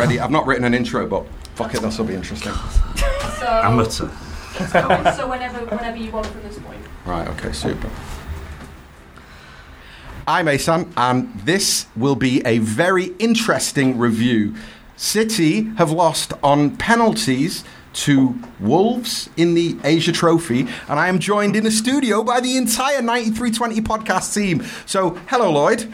already. I've not written an intro, but fuck it, this will be interesting. So, Amateur. so whenever, whenever you want from this point. Right, okay, super. I'm Asan, and this will be a very interesting review. City have lost on penalties to Wolves in the Asia Trophy, and I am joined in the studio by the entire 9320 podcast team. So, hello, Lloyd.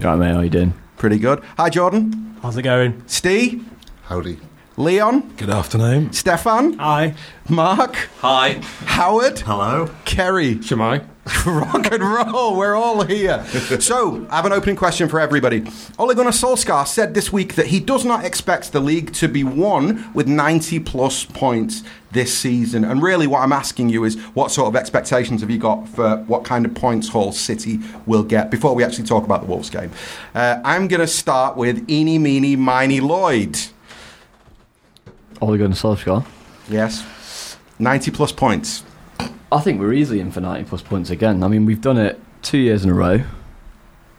Right, mate, how you doing? Pretty good. Hi, Jordan. How's it going? Steve. Howdy. Leon. Good afternoon. Stefan. Hi. Mark. Hi. Howard. Hello. Kerry. Shemai. Rock and roll, we're all here. so, I have an opening question for everybody. Ole Gunnar Solskjaer said this week that he does not expect the league to be won with 90 plus points this season. And really, what I'm asking you is what sort of expectations have you got for what kind of points Hull City will get before we actually talk about the Wolves game? Uh, I'm going to start with Eeny, Meeny, Miny Lloyd. Ole Gunnar Solskjaer. Yes. 90 plus points. I think we're easily in for 90 plus points again. I mean, we've done it two years in a row.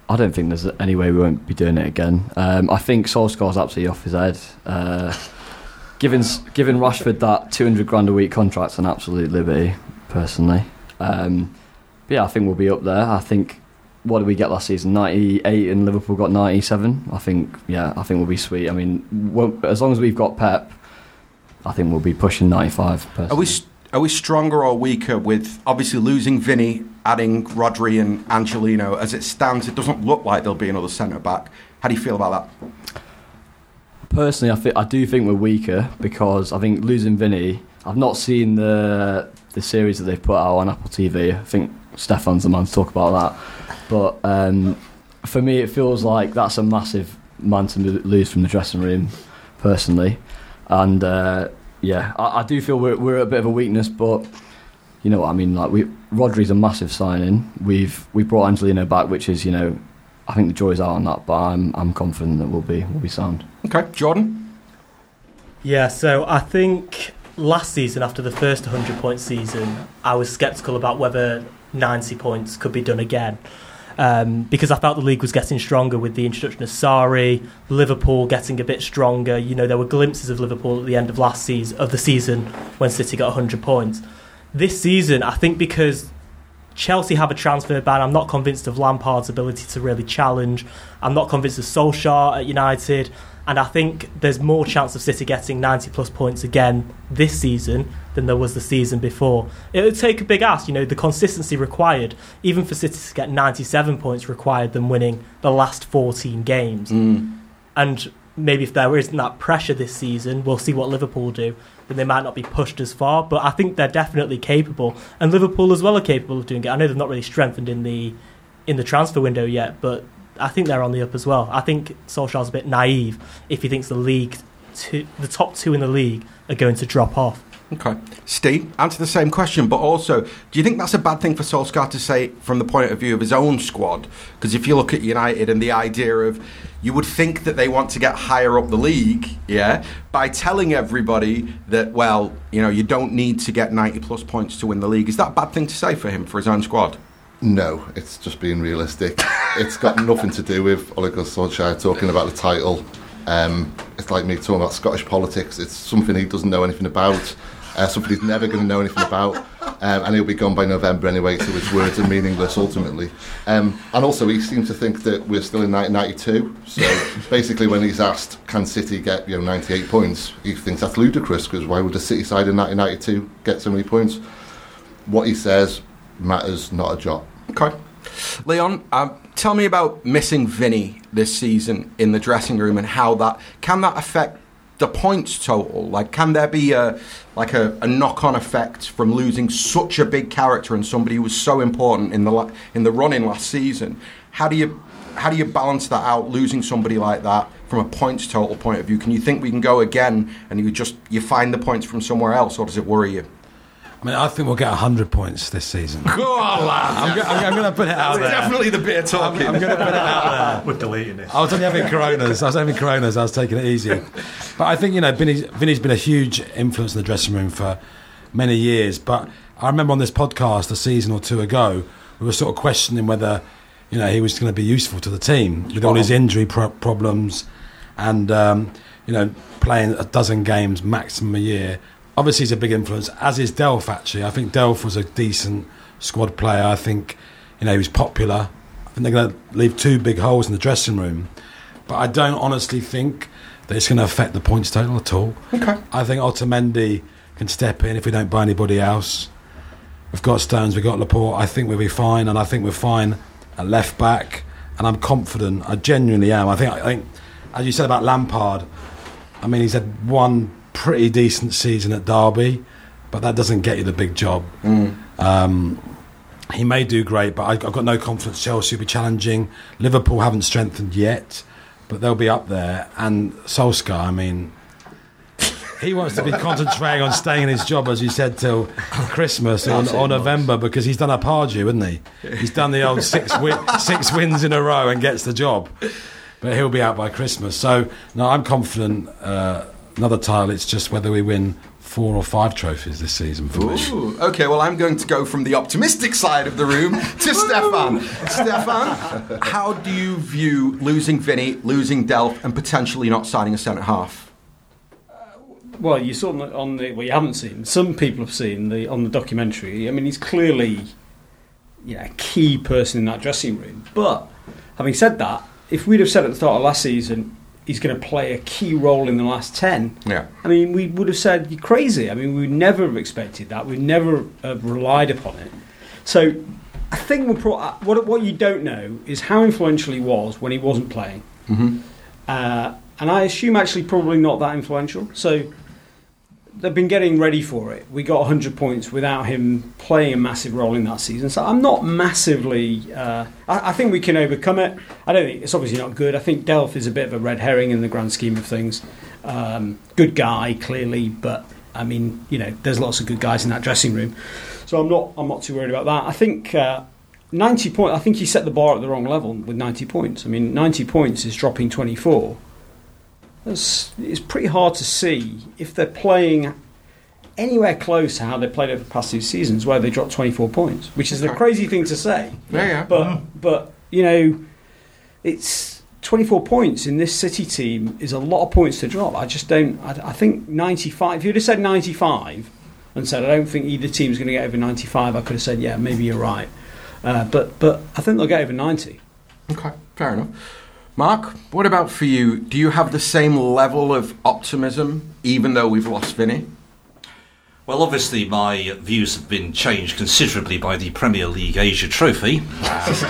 I don't think there's any way we won't be doing it again. Um, I think Solskjaer's absolutely off his head. Uh, giving giving Rashford that 200 grand a week contract's an absolute liberty, personally. Um, but yeah, I think we'll be up there. I think what did we get last season? 98 and Liverpool got 97. I think yeah, I think we'll be sweet. I mean, as long as we've got Pep, I think we'll be pushing 95. Personally. Are we are we stronger or weaker with obviously losing Vinny, adding Rodri and Angelino? As it stands, it doesn't look like there'll be another centre back. How do you feel about that? Personally, I, think, I do think we're weaker because I think losing Vinny. I've not seen the the series that they've put out on Apple TV. I think Stefan's the man to talk about that. But um, for me, it feels like that's a massive man to lose from the dressing room, personally. And uh, yeah, I, I, do feel we're, we're a bit of a weakness, but you know what I mean. Like we, Rodri's a massive signing. We've we brought Angelino back, which is you know, I think the joy's out on that. But I'm I'm confident that we'll be we'll be sound. Okay, Jordan. Yeah, so I think last season after the first 100 point season, I was sceptical about whether 90 points could be done again. Um, because I felt the league was getting stronger with the introduction of Sarri, Liverpool getting a bit stronger. You know, there were glimpses of Liverpool at the end of last season of the season when City got 100 points. This season, I think because Chelsea have a transfer ban, I'm not convinced of Lampard's ability to really challenge. I'm not convinced of Solskjaer at United. And I think there's more chance of City getting 90 plus points again this season than there was the season before. It would take a big ask, you know, the consistency required, even for City to get 97 points required than winning the last 14 games. Mm. And maybe if there isn't that pressure this season, we'll see what Liverpool do. Then they might not be pushed as far, but I think they're definitely capable, and Liverpool as well are capable of doing it. I know they're not really strengthened in the in the transfer window yet, but I think they're on the up as well. I think Solskjaer's a bit naive if he thinks the league, the top two in the league, are going to drop off. Okay. Steve, answer the same question, but also, do you think that's a bad thing for Solskjaer to say from the point of view of his own squad? Because if you look at United and the idea of, you would think that they want to get higher up the league, yeah, by telling everybody that, well, you know, you don't need to get 90 plus points to win the league. Is that a bad thing to say for him, for his own squad? No, it's just being realistic. it's got nothing to do with Ole Solskjaer talking about the title. Um, it's like me talking about Scottish politics. It's something he doesn't know anything about, uh, something he's never going to know anything about, um, and he'll be gone by November anyway, so his words are meaningless ultimately. Um, and also, he seems to think that we're still in 1992. So basically, when he's asked, "Can City get you know 98 points?" he thinks that's ludicrous because why would the City side in 1992 get so many points? What he says matters not a jot. Okay. Leon, um, tell me about missing Vinny this season in the dressing room and how that can that affect the points total. Like, can there be a like a, a knock-on effect from losing such a big character and somebody who was so important in the in the running last season? How do you how do you balance that out? Losing somebody like that from a points total point of view, can you think we can go again and you just you find the points from somewhere else, or does it worry you? I mean, I think we'll get 100 points this season. Go on, I'm, I'm, I'm going to put it out there. Definitely the bit of talking. I'm, I'm going to put it out there. We're deleting this. I was only having Coronas. I was having Coronas. I was taking it easy. But I think, you know, Vinny's, Vinny's been a huge influence in the dressing room for many years. But I remember on this podcast a season or two ago, we were sort of questioning whether, you know, he was going to be useful to the team with all his injury pro- problems. And, um, you know, playing a dozen games maximum a year. Obviously, he's a big influence, as is Delph, actually. I think Delph was a decent squad player. I think, you know, he was popular. I think they're going to leave two big holes in the dressing room. But I don't honestly think that it's going to affect the points total at all. Okay. I think Otamendi can step in if we don't buy anybody else. We've got Stones, we've got Laporte. I think we'll be fine, and I think we're fine at left back. And I'm confident. I genuinely am. I think. I think, as you said about Lampard, I mean, he's had one pretty decent season at Derby, but that doesn't get you the big job. Um, he may do great, but I- I've got no confidence Chelsea will be challenging. Liverpool haven't strengthened yet, but they'll be up there. And Solskjaer, I mean, he wants to be concentrating on staying in his job, as you said, till Christmas or, or November because he's done a Pardew, hasn't he? He's done the old six, six wins in a row and gets the job. But he'll be out by Christmas. So, no, I'm confident. Uh, another title, it's just whether we win four or five trophies this season for me. Ooh, okay, well, I'm going to go from the optimistic side of the room to Stefan. Stefan, how do you view losing Vinny, losing Delph, and potentially not signing a centre half? Uh, well, you saw on the, on the well, you haven't seen. Some people have seen the on the documentary. I mean, he's clearly, you know, a key person in that dressing room. But having said that, if we'd have said at the start of last season he's going to play a key role in the last ten, Yeah. I mean, we would have said you're crazy. I mean, we would never have expected that. We never have relied upon it. So, I think we're pro- uh, what what you don't know is how influential he was when he wasn't playing. Mm-hmm. Uh, and I assume actually probably not that influential. So they've been getting ready for it. We got 100 points without him playing a massive role in that season. So I'm not massively. Uh, I, I think we can overcome it. I don't think it's obviously not good. I think Delph is a bit of a red herring in the grand scheme of things. Um, good guy, clearly, but I mean, you know, there's lots of good guys in that dressing room. So I'm not. I'm not too worried about that. I think. Uh, 90 points. I think he set the bar at the wrong level with 90 points. I mean, 90 points is dropping 24. That's, it's pretty hard to see if they're playing anywhere close to how they played over the past two seasons, where they dropped 24 points, which is a crazy thing to say. Yeah, yeah. But but you know, it's 24 points in this City team is a lot of points to drop. I just don't. I, I think 95. If you'd have said 95 and said I don't think either team's going to get over 95, I could have said yeah, maybe you're right. Uh, but but I think they'll get over 90. Okay, fair enough. Mark, what about for you? Do you have the same level of optimism, even though we've lost Vinny? Well, obviously, my views have been changed considerably by the Premier League Asia Trophy. uh,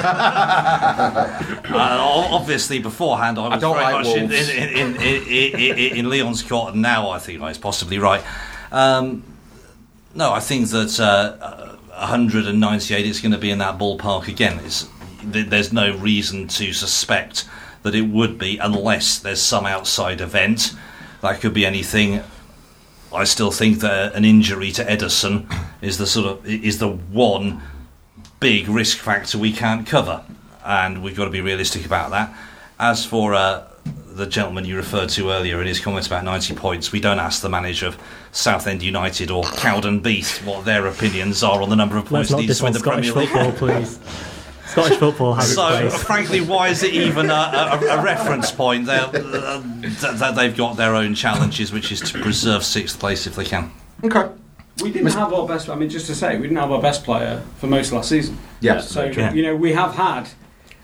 obviously, beforehand, I was don't very like much in, in, in, in, in, in, in Leon's court, and now I think I was possibly right. Um, no, I think that uh, 198 is going to be in that ballpark again. It's, there's no reason to suspect that it would be unless there's some outside event. That could be anything. I still think that an injury to Ederson is the sort of is the one big risk factor we can't cover, and we've got to be realistic about that. As for uh, the gentleman you referred to earlier in his comments about 90 points, we don't ask the manager of Southend United or Cowdenbeath what their opinions are on the number of points needed to win the Scottish Premier League. football, please. Scottish football has So, place. frankly, why is it even a, a, a reference point? They're, uh, th- th- they've got their own challenges, which is to preserve sixth place if they can. Okay. We didn't have our best. I mean, just to say, we didn't have our best player for most of last season. Yes, So Yeah. you know, we have had,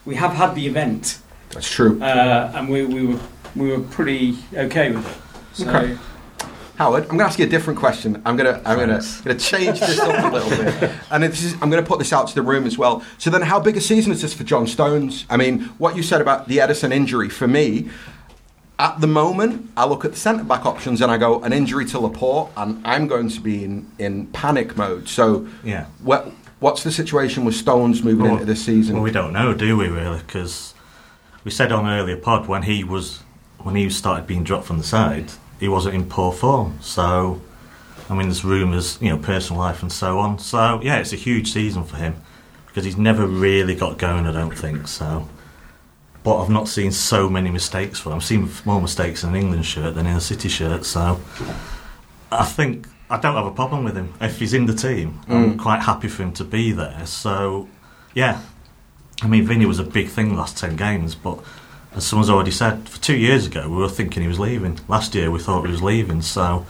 we have had the event, that's true. uh, and we, we were we were pretty okay with it. So Okay. Howard, I'm going to ask you a different question. I'm going to I'm going to going to change this up a little bit, and this is, I'm going to put this out to the room as well. So then, how big a season is this for John Stones? I mean, what you said about the Ederson injury for me. At the moment, I look at the centre back options and I go an injury to Laporte, and I'm going to be in, in panic mode. So, Yeah. what, what's the situation with Stones moving Well, into this season? Well, we don't know, do we? Really, because we said on earlier pod when he was when he started being dropped from the side, he wasn't in poor form. So, I mean, there's rumours, you know, personal life and so on. So, yeah, it's a huge season for him because he's never really got going. I don't think so. But I've not seen so many mistakes for him. I've seen more mistakes in an England shirt than in a City shirt. So, I think I don't have a problem with him if he's in the team. I'm mm. quite happy for him to be there. So, yeah, I mean, Vinny was a big thing the last ten games, but as someone's already said, for two years ago we were thinking he was leaving. Last year we thought he was leaving, so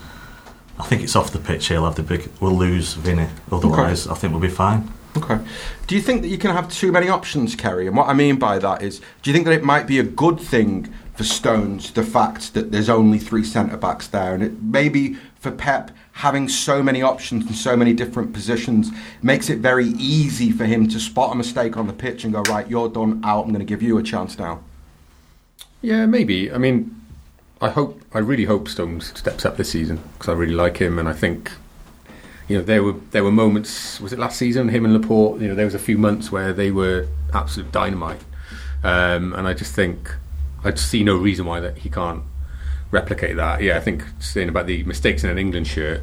I think it's off the pitch. He'll have the big. We'll lose Vinny. Otherwise, I think we'll be fine. Okay. Do you think that you can have too many options, Kerry? And what I mean by that is, do you think that it might be a good thing for Stones, the fact that there's only three centre backs there, and it maybe for Pep having so many options and so many different positions makes it very easy for him to spot a mistake on the pitch and go, right, you're done out. I'm going to give you a chance now. Yeah, maybe. I mean, I hope, I really hope Stones steps up this season because I really like him, and I think, you know, there were there were moments. Was it last season? Him and Laporte. You know, there was a few months where they were absolute dynamite, um, and I just think I just see no reason why that he can't replicate that. Yeah, I think saying about the mistakes in an England shirt.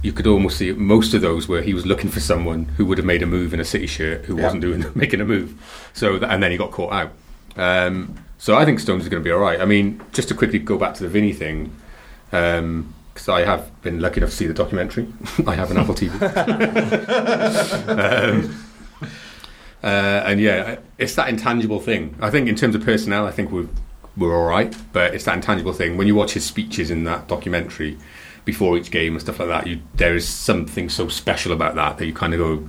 You could almost see most of those where he was looking for someone who would have made a move in a City shirt who Yeah. wasn't doing making a move. So that, and then he got caught out. Um, so I think Stones is going to be all right. I mean, just to quickly go back to the Vinny thing, because I have been lucky enough to see the documentary. I have an Apple TV. um, uh, and yeah, it's that intangible thing. I think in terms of personnel, I think we're we're all right, but it's that intangible thing. When you watch his speeches in that documentary before each game and stuff like that, you, there is something so special about that that you kind of go,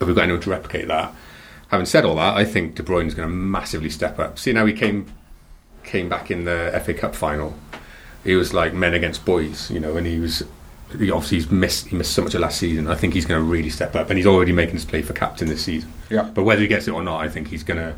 "Have we got anyone to replicate that?" Having said all that, I think De Bruyne Bruyne's going to massively step up. See now he came came back in the FA Cup final. He was like men against boys, you know, and he was he obviously he's missed he missed so much of last season. I think he's going to really step up, and he's already making his play for captain this season. Yeah. But whether he gets it or not, I think he's going to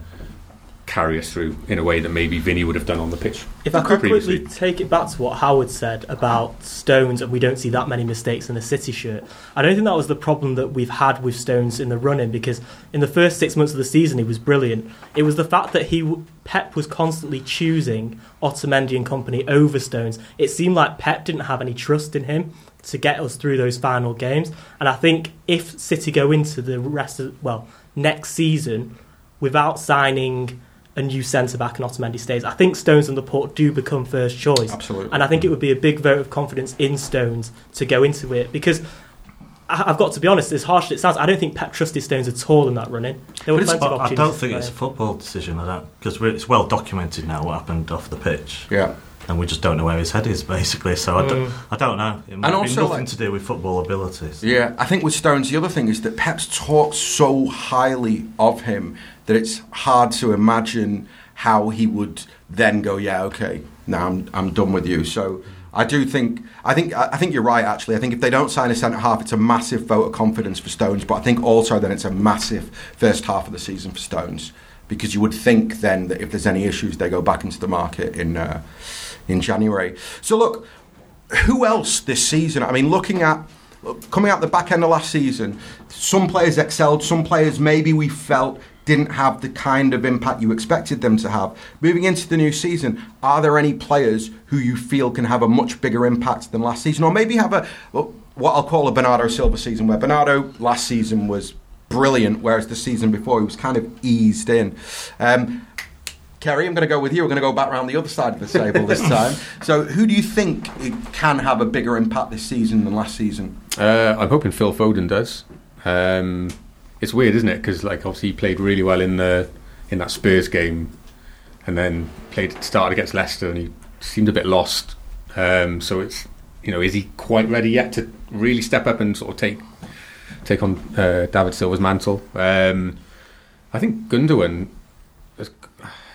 carry us through in a way that maybe Vinny would have done on the pitch. If I could previously. quickly take it back to what Howard said about Stones, and we don't see that many mistakes in the City shirt, I don't think that was the problem that we've had with Stones in the running because in the first six months of the season he was brilliant. It was the fact that he Pep was constantly choosing Otamendi and company over Stones. It seemed like Pep didn't have any trust in him to get us through those final games, and I think if City go into the rest of well next season without signing a new centre back and Otamendi stays. I think Stones and Laporte do become first choice. Absolutely. And I think it would be a big vote of confidence in Stones to go into it because I- I've got to be honest, as harsh as it sounds, I don't think Pep trusted Stones at all in that running. There were plenty of I don't think it's a football decision. I don't because it's well documented now what happened off the pitch, Yeah. and we just don't know where his head is basically. So I, don't, mm. I don't know. It might be also, nothing like- to do with football abilities. Yeah, I think with Stones, the other thing is that Pep's talked so highly of him that it's hard to imagine how he would then go, yeah, okay, now I'm, I'm done with you. So I do think I think I think you're right. Actually, I think if they don't sign a centre half, it's a massive vote of confidence for Stones. But I think also then it's a massive first half of the season for Stones because you would think then that if there's any issues, they go back into the market in uh, in January. So look, who else this season? I mean, looking at coming out the back end of last season, some players excelled, some players maybe we felt didn't have the kind of impact you expected them to have. Moving into the new season, are there any players who you feel can have a much bigger impact than last season, or maybe have a what I'll call a Bernardo Silva season, where Bernardo last season was brilliant, whereas the season before he was kind of eased in. Um, Kerry, I'm going to go with you. We're going to go back around the other side of the table this time. So, who do you think can have a bigger impact this season than last season? Uh, I'm hoping Phil Foden does. Um, it's weird, isn't it? Because like obviously he played really well in the in that Spurs game, and then played started against Leicester, and he seemed a bit lost. Um, so it's you know is he quite ready yet to really step up and sort of take take on uh, David Silva's mantle? Um, I think Gundogan.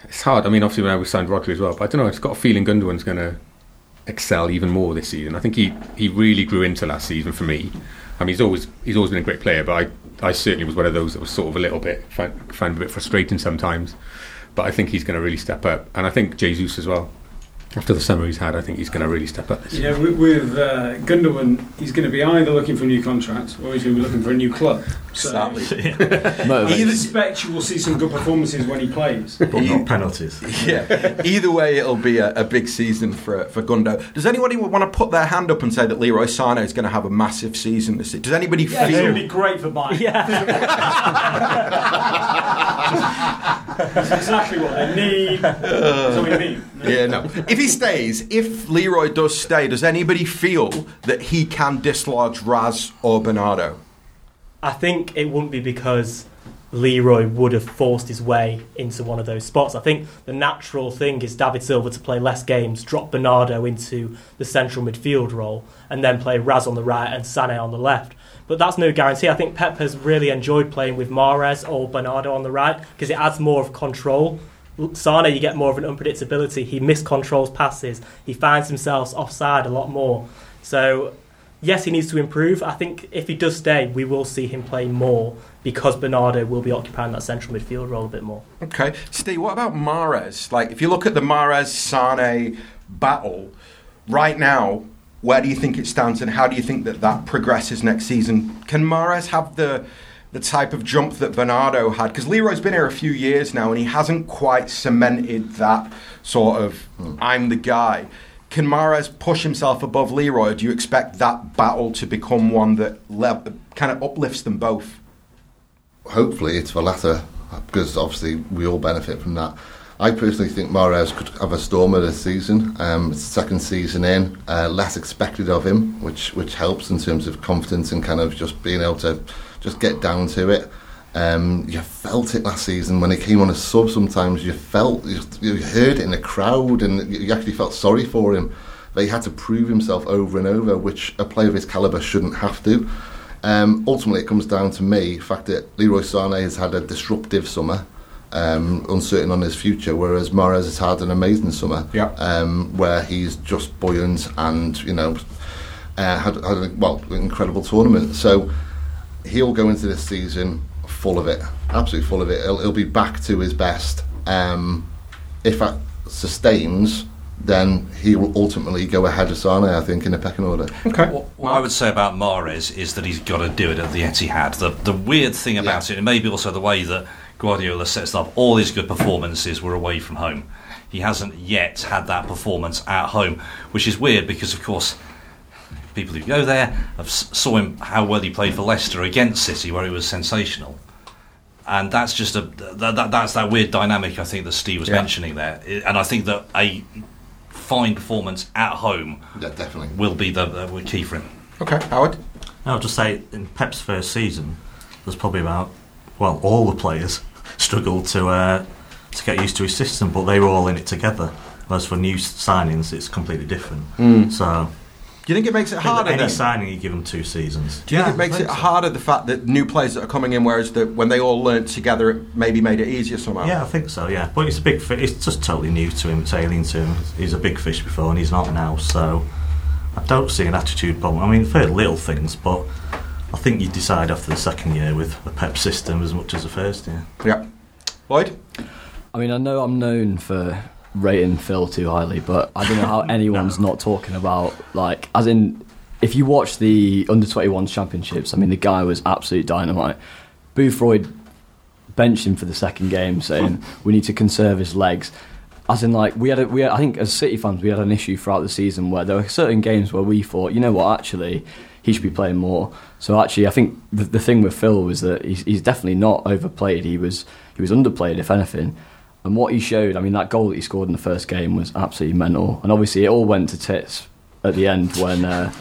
It's hard. I mean, obviously when I signed Rodri as well, but I don't know. It's got a feeling Gundogan's going to excel even more this season. I think he, he really grew into last season for me. I mean, he's always he's always been a great player, but I, I certainly was one of those that was sort of a little bit found, found a bit frustrating sometimes. But I think he's going to really step up, and I think Jesus as well. After the summer he's had, I think he's going to really step up this year. Yeah, with, with uh, Gundogan, he's going to be either looking for a new contract or he's going to be looking for a new club. So Exactly. I Motivation. suspect you will see some good performances when he plays. But not penalties. yeah. Either way, it'll be a, a big season for for Gundo. Does anybody want to put their hand up and say that Leroy Sane is going to have a massive season this season? Does anybody Yeah, it's going to feel? be great for Bayern. That's exactly what they need. That's what we need. Yeah, no. If he stays, if Leroy does stay, does anybody feel that he can dislodge Raz or Bernardo? I think it wouldn't be because Leroy would have forced his way into one of those spots. I think the natural thing is David Silva to play less games, drop Bernardo into the central midfield role, and then play Raz on the right and Sané on the left. But that's no guarantee. I think Pep has really enjoyed playing with Mahrez or Bernardo on the right because it adds more of control. Sane, you get more of an unpredictability. He miscontrols passes. He finds himself offside a lot more. So, yes, he needs to improve. I think if he does stay, we will see him play more because Bernardo will be occupying that central midfield role a bit more. Okay, Steve. What about Mahrez? Like, if you look at the Mahrez Sane battle right now, where do you think it stands, and how do you think that that progresses next season? Can Mahrez have the the type of jump that Bernardo had? Because Leroy's been here a few years now, and he hasn't quite cemented that sort of hmm. "I'm the guy." Can Mahrez push himself above Leroy? Do you expect that battle to become one that le- kind of uplifts them both? hopefully it's the latter because obviously we all benefit from that. I personally think Mahrez could have a stormer this season. Um, second season in, uh, less expected of him, which which helps in terms of confidence and kind of just being able to just get down to it. Um, you felt it last season when he came on a sub. Sometimes you felt you, you heard it in the crowd, and you actually felt sorry for him. But he had to prove himself over and over, which a player of his calibre shouldn't have to. Um, ultimately, it comes down to me, the fact that Leroy Sané has had a disruptive summer, um, uncertain on his future, whereas Mahrez has had an amazing summer, Yeah. um, where he's just buoyant and you know uh, had, had a, well an incredible tournament. So he'll go into this season full of it, absolutely full of it. He'll, he'll be back to his best. Um, if that sustains, then he will ultimately go ahead of Sane, I think, in the pecking order. Okay. What, what I would say about Mahrez is that he's got to do it at the Etihad. The the weird thing about it, and maybe also the way that Guardiola sets up, all his good performances were away from home. He hasn't yet had that performance at home, which is weird because, of course, people who go there have saw him how well he played for Leicester against City, where he was sensational. And that's just a that, that, that's that weird dynamic I think that Steve was Yeah. mentioning there, and I think that a fine performance at home Yeah, definitely. will be the, the key for him. Okay, Howard. I'll just say in Pep's first season, there's probably about well, all the players struggled to uh, to get used to his system, but they were all in it together. Whereas for new signings, it's completely different. So Do you think it makes it I think that harder? any then? signing, you give them two seasons. Do you Yeah, think it makes think it so. harder the fact that new players that are coming in, whereas that when they all learnt together, it maybe made it easier somehow? Yeah, I think so. Yeah, but it's a big. Fi- it's just totally new to him. It's alien to him. He's a big fish before, and he's not now. So I don't see an attitude problem. I mean, very little things, but I think you decide after the second year with the Pep system as much as the first year. Yeah. Lloyd. I mean, I know I'm known for rating Phil too highly, but I don't know how anyone's not talking about like, as in, if you watch the under 21 championships, I mean, the guy was absolute dynamite. Boothroyd benched him for the second game, saying we need to conserve his legs. As in, like we had, a, we had, I think as City fans, we had an issue throughout the season where there were certain games where we thought, you know what, actually, he should be playing more. So actually, I think the, the thing with Phil was that he's, he's definitely not overplayed. He was he was underplayed, if anything. And what he showed, I mean, that goal that he scored in the first game was absolutely mental. And obviously, it all went to tits at the end when uh,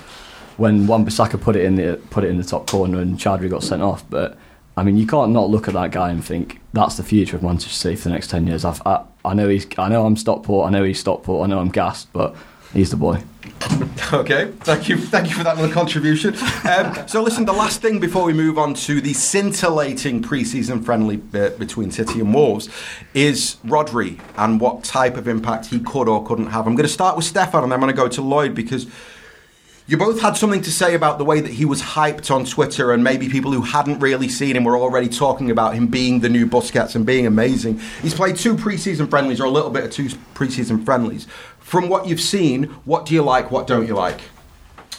when Wan-Bissaka put it in the put it in the top corner and Choudhury got sent off. But I mean, you can't not look at that guy and think that's the future of Manchester City for the next ten years. I've, I I know he's I know I'm Stockport. I know he's Stockport. I know I'm gassed, but he's the boy. Okay, thank you, thank you for that little contribution. Um, so, listen, the last thing before we move on to the scintillating pre-season friendly uh, between City and Wolves is Rodri and what type of impact he could or couldn't have. I'm going to start with Stefan and then I'm going to go to Lloyd because you both had something to say about the way that he was hyped on Twitter, and maybe people who hadn't really seen him were already talking about him being the new Busquets and being amazing. He's played two preseason friendlies, or a little bit of two preseason friendlies. From what you've seen, what do you like? What don't you like?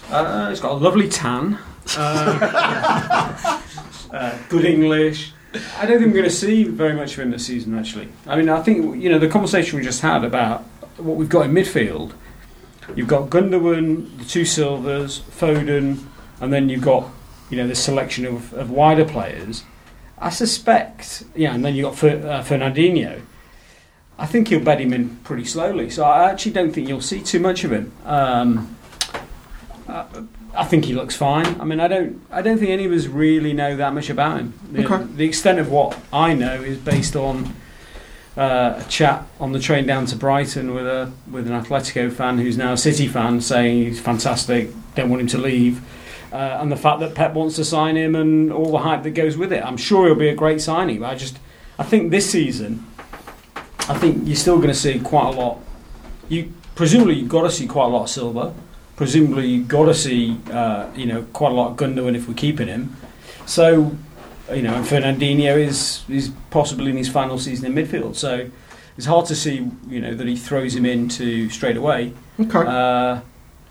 Uh, it's got a lovely tan. Uh, uh, good English. I don't think we're going to see very much of him this season, actually. I mean, I think, you know, the conversation we just had about what we've got in midfield, you've got Gundogan, the two Silvas, Foden, and then you've got, you know, this selection of, of wider players. I suspect, yeah, and then you've got Fer, uh, Fernandinho. I think he'll bed him in pretty slowly. So I actually don't think you'll see too much of him. Um, uh, I think he looks fine. I mean, I don't, I don't think any of us really know that much about him. The, Okay. the extent of what I know is based on uh, a chat on the train down to Brighton with a with an Atletico fan who's now a City fan, saying he's fantastic, don't want him to leave, uh, and the fact that Pep wants to sign him and all the hype that goes with it. I'm sure he'll be a great signing. But I just, I think this season, I think you're still going to see quite a lot. You presumably you've got to see quite a lot of Silva. Presumably you've got to see uh, you know quite a lot of Gundogan if we're keeping him. So you know, and Fernandinho is is possibly in his final season in midfield. So it's hard to see you know that he throws him into straight away. Okay. Uh,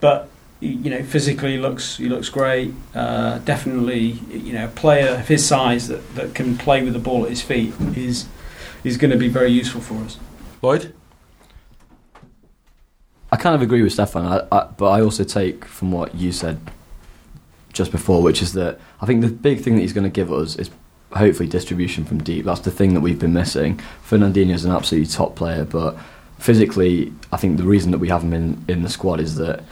but you know, physically he looks he looks great. Uh, definitely, you know, a player of his size that, that can play with the ball at his feet is is going to be very useful for us. Lloyd? I kind of agree with Stefan, I, I, but I also take from what you said just before, which is that I think the big thing that he's going to give us is hopefully distribution from deep. That's the thing that we've been missing. Fernandinho is an absolutely top player, but physically, I think the reason that we have him in, in the squad is that,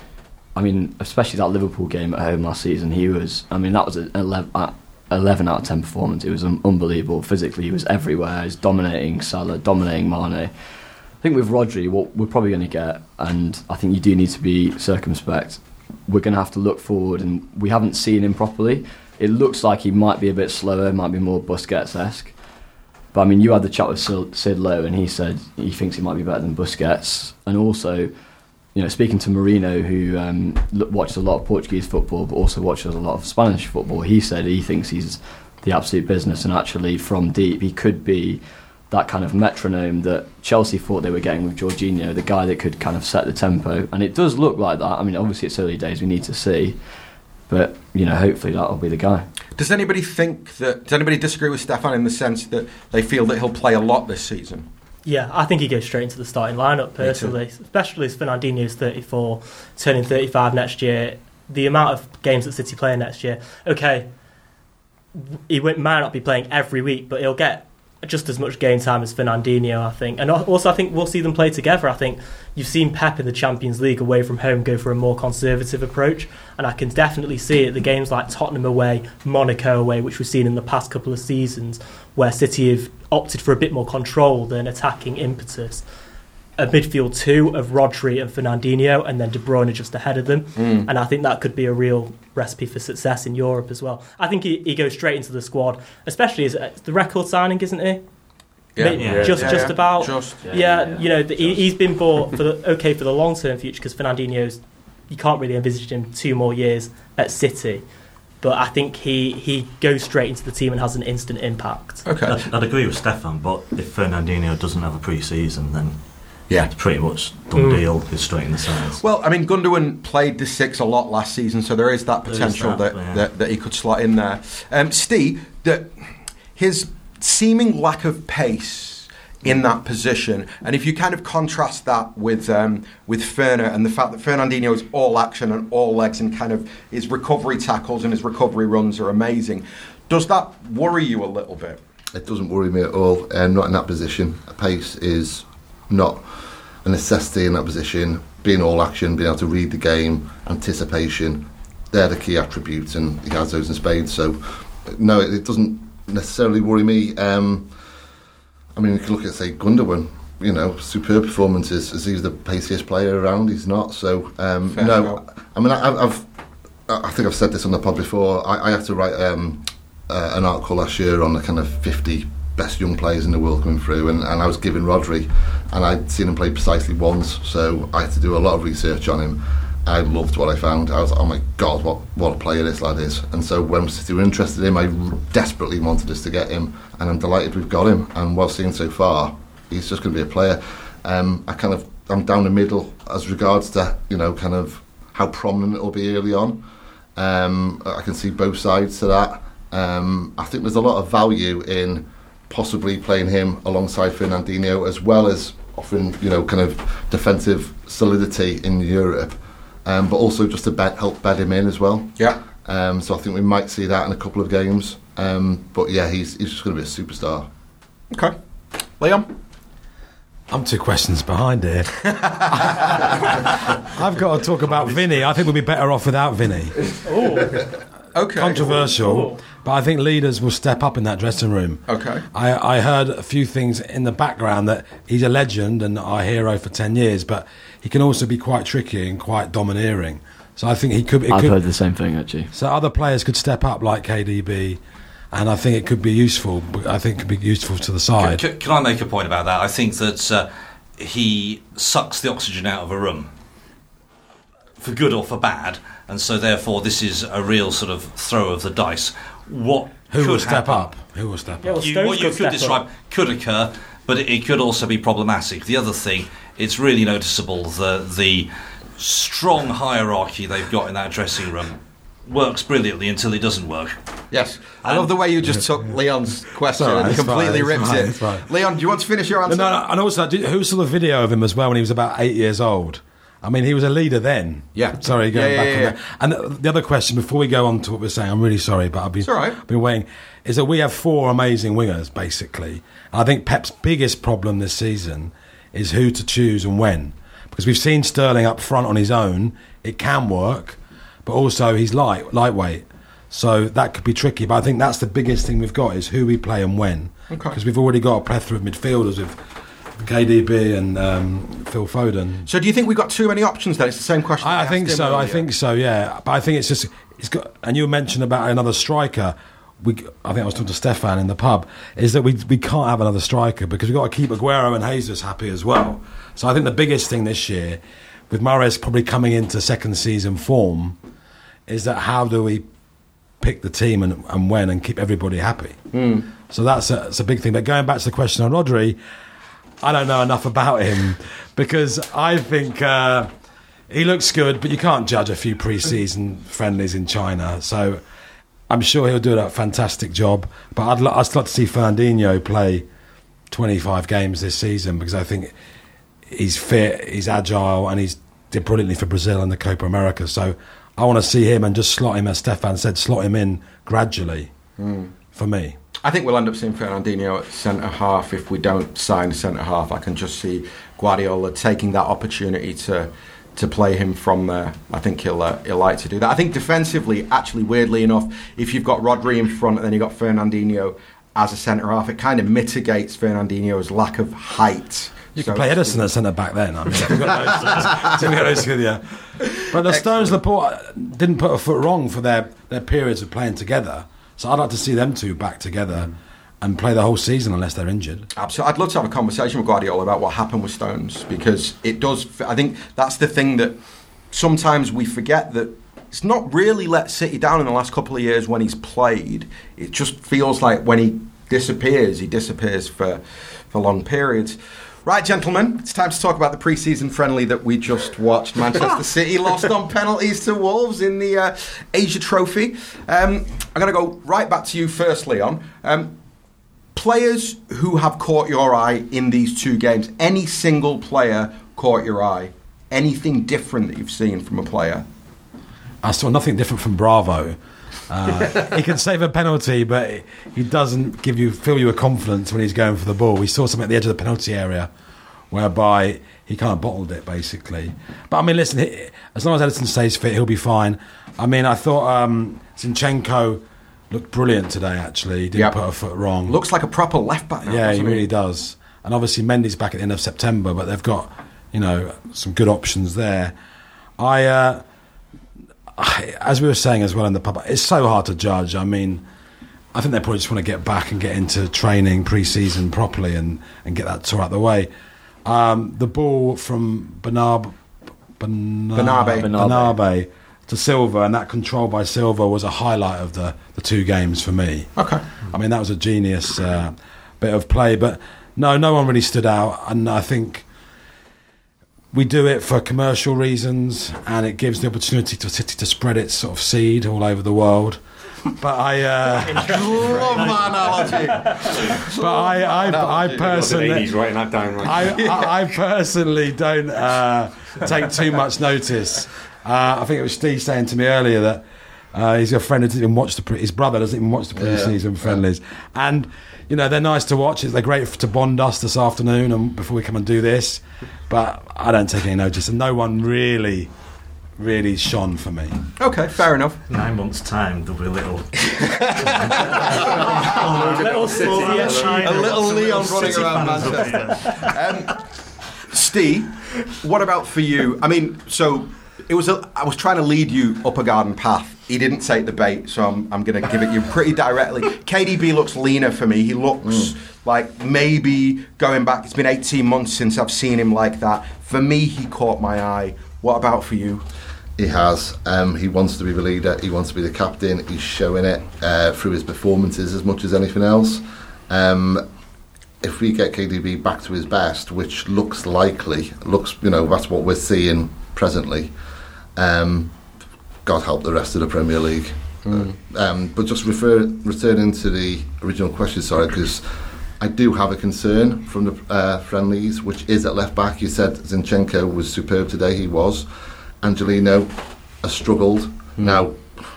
I mean, especially that Liverpool game at home last season, he was, I mean, that was an 11, uh, 11 out of 10 performance. It was un- unbelievable. Physically, he was everywhere. He's dominating Salah, dominating Mane. I think with Rodri, what we're probably going to get, and I think you do need to be circumspect. We're going to have to look forward, and we haven't seen him properly. It looks like he might be a bit slower, might be more Busquets esque. But I mean, you had the chat with Sid Lowe, and he said he thinks he might be better than Busquets. And also, you know, speaking to Marino, who um, watches a lot of Portuguese football, but also watches a lot of Spanish football, he said he thinks he's the absolute business, and actually from deep, he could be that kind of metronome that Chelsea thought they were getting with Jorginho, the guy that could kind of set the tempo. And it does look like that. I mean, obviously it's early days, we need to see. But, you know, hopefully that'll be the guy. Does anybody think that? Does anybody disagree with Stefan in the sense that they feel that he'll play a lot this season? Yeah, I think he goes straight into the starting lineup personally, especially as Fernandinho's 34, turning 35 next year. The amount of games that City play next year, okay, he might not be playing every week, but he'll get just as much game time as Fernandinho, I think. And also, I think we'll see them play together. I think you've seen Pep in the Champions League away from home go for a more conservative approach, and I can definitely see it. The games like Tottenham away, Monaco away, which we've seen in the past couple of seasons, where City have opted for a bit more control than attacking impetus. A midfield two of Rodri and Fernandinho, and then De Bruyne just ahead of them. Mm. And I think that could be a real recipe for success in Europe as well. I think he, he goes straight into the squad, especially as it's the record signing, isn't he? Yeah. Yeah. Just Yeah, just yeah. about. Just yeah, you know, the, he, he's been bought for the okay for the long term future because Fernandinho's you can't really envisage him two more years at City. But I think he, he goes straight into the team and has an instant impact. Okay. I'd, I'd agree with Stefan, but if Fernandinho doesn't have a pre-season, then Yeah. it's pretty much done Mm. deal. He's straight in the sides. Well, I mean, Gundogan played the six a lot last season, so there is that There is potential that, that, yeah. that, that he could slot in there. Um, Steve, that his seeming lack of pace in that position, and if you kind of contrast that with um, with Ferner and the fact that Fernandinho is all action and all legs, and kind of his recovery tackles and his recovery runs are amazing, does that worry you a little bit? It doesn't worry me at all. Um, not in that position. Pace is not a necessity in that position. Being all action, being able to read the game, anticipation, they're the key attributes, and he has those in spades. So, no, it, it doesn't necessarily worry me. Um, I mean, you can look at, say, Gundogan. You know, superb performances. As he's the paciest player around, he's not. So, um, no. I mean, I, I've, I think I've said this on the pod before. I, I had to write um, uh, an article last year on the kind of 50 best young players in the world coming through, and, and I was given Rodri, and I'd seen him play precisely once, so I had to do a lot of research on him. I loved what I found. I was, like, oh my god, what what a player this lad is! And so when City were interested in him, I desperately wanted us to get him, and I'm delighted we've got him. And what I've seen so far, he's just going to be a player. Um, I kind of I'm down the middle as regards to you know kind of how prominent it'll be early on. Um, I can see both sides to that. Um, I think there's a lot of value in possibly playing him alongside Fernandinho as well as offering you know kind of defensive solidity in Europe, um, but also just to bet, help bed him in as well. Yeah. Um, so I think we might see that in a couple of games. Um, but yeah, he's he's just going to be a superstar. Okay. Liam. I'm two questions behind here. I've got to talk about Vinny. I think we'd be better off without Vinny. Okay. Controversial, but I think leaders will step up in that dressing room. Okay. I, I heard a few things in the background that he's a legend and our hero for 10 years, but he can also be quite tricky and quite domineering. So I think he could. It I've could heard the same thing actually. so other players could step up like KDB, and I think it could be useful. I think it could be useful to the side. Can, can I make a point about that? I think that uh, he sucks the oxygen out of a room, for good or for bad, and so therefore this is a real sort of throw of the dice. What Who could will step happen, up? Who will step Yeah, up? well, You, what you could could describe up. could occur, but it, it could also be problematic. The other thing, it's really noticeable the the strong hierarchy they've got in that dressing room works brilliantly until it doesn't work. Yes. I love the way you just took Leon's question all right, and completely fine, ripped fine, it. fine. Leon, do you want to finish your No, answer? no, no, and also, did, who saw the video of him as well when he was about eight years old? I mean, he was a leader then. Yeah. Sorry, going Yeah, yeah, back yeah, on that. And the, the other question before we go on to what we're saying, I'm really sorry, but I've been, right. I've been waiting. Is that we have four amazing wingers, basically. And I think Pep's biggest problem this season is who to choose and when. Because we've seen Sterling up front on his own, it can work, but also he's light, lightweight. So that could be tricky. But I think that's the biggest thing we've got is who we play and when. Okay. Because we've already got a plethora of midfielders with KDB and um, Phil Foden. So do you think we've got too many options then? It's the same question. I, I think him so. I think so. Yeah, but I think it's just it's got. And you mentioned about another striker. We, I think I was talking to Stefan in the pub. Is that we we can't have another striker because we've got to keep Aguero and Jesus happy as well. So I think the biggest thing this year, with Mahrez probably coming into second season form, is that how do we pick the team and, and when and keep everybody happy. So that's a, that's a big thing. But going back to the question on Rodri, I don't know enough about him because I think uh, he looks good, but you can't judge a few pre-season friendlies in China. So I'm sure he'll do a fantastic job. But I'd, lo- I'd like to see Fernandinho play 25 games this season because I think he's fit, he's agile, and he's did brilliantly for Brazil and the Copa America. So I want to see him and just slot him, as Stefan said, slot him in gradually for me. I think we'll end up seeing Fernandinho at centre half if we don't sign a centre half. I can just see Guardiola taking that opportunity to to play him from there. I think he'll uh, he'll like to do that. I think defensively, actually, weirdly enough, if you've got Rodri in front and then you've got Fernandinho as a centre half, it kind of mitigates Fernandinho's lack of height. You So- can play Ederson at centre back then. I mean, to be honest- to be honest with you. But the Stones Laporte didn't put a foot wrong for their, their periods of playing together. So I'd like to see them two back together and play the whole season unless they're injured. Absolutely. I'd love to have a conversation with Guardiola about what happened with Stones because it does. I think that's the thing that sometimes we forget that it's not really let City down in the last couple of years when he's played. It just feels like when he disappears, he disappears for for long periods. Right, gentlemen, it's time to talk about the pre-season friendly that we just watched. Manchester City lost on penalties to Wolves in the uh, Asia Trophy. Um, I'm going to go right back to you first, Leon. Um, players who have caught your eye in these two games, any single player caught your eye? Anything different that you've seen from a player? I saw nothing different from Bravo. Uh, he can save a penalty, but he doesn't give you fill you with confidence when he's going for the ball. We saw something at the edge of the penalty area, whereby he kind of bottled it basically. But I mean, listen, he, as long as Ederson stays fit, he'll be fine. I mean, I thought um, Zinchenko looked brilliant today. Actually, he didn't Yep. put a foot wrong. Looks like a proper left back now. yeah, he doesn't really does. And obviously, Mendy's back at the end of September, but they've got you know some good options there. I. Uh, I- as we were saying as well in the pub, it's so hard to judge. I mean, I think they probably just want to get back and get into training pre-season properly and, and get that tour out the way. Um, the ball from Bernab, Bernab, Bernabe. Bernabe to Silva and that control by Silva was a highlight of the, the two games for me. Okay. I mean, that was a genius uh, bit of play, but no, no one really stood out, and I think we do it for commercial reasons, and it gives the opportunity to a City to spread its sort of seed all over the world. But I, uh, Love that analogy. but I, I, I personally, writing that down. Right? I, I, personally don't uh, take too much notice. Uh, I think it was Steve saying to me earlier that Uh, he's a friend who doesn't even watch the pre- his brother doesn't even watch the Yeah. pre-season friendlies, and you know they're nice to watch. They're great to bond us this afternoon and before we come and do this. But I don't take any notice, and no one really, really shone for me. Okay, fair enough. Nine months' time, there'll be a little. Little City, yeah. A little Leon running around fans Manchester. Um, Steve, what about for you? I mean, so it was. A, I was trying to lead you up a garden path. He didn't take the bait, so I'm, I'm going to give it you pretty directly. KDB looks leaner for me. He looks like maybe going back. It's been 18 months since I've seen him like that. For me, he caught my eye. What about for you? He has. Um, he wants to be the leader. He wants to be the captain. He's showing it uh, through his performances as much as anything else. Um, if we get KDB back to his best, which looks likely, looks you know that's what we're seeing presently. Um, God help the rest of the Premier League. Um, but just refer, returning to the original question, sorry, because I do have a concern from the uh, friendlies, which is at left back. You said Zinchenko was superb today. He was. Angelino has struggled. Now,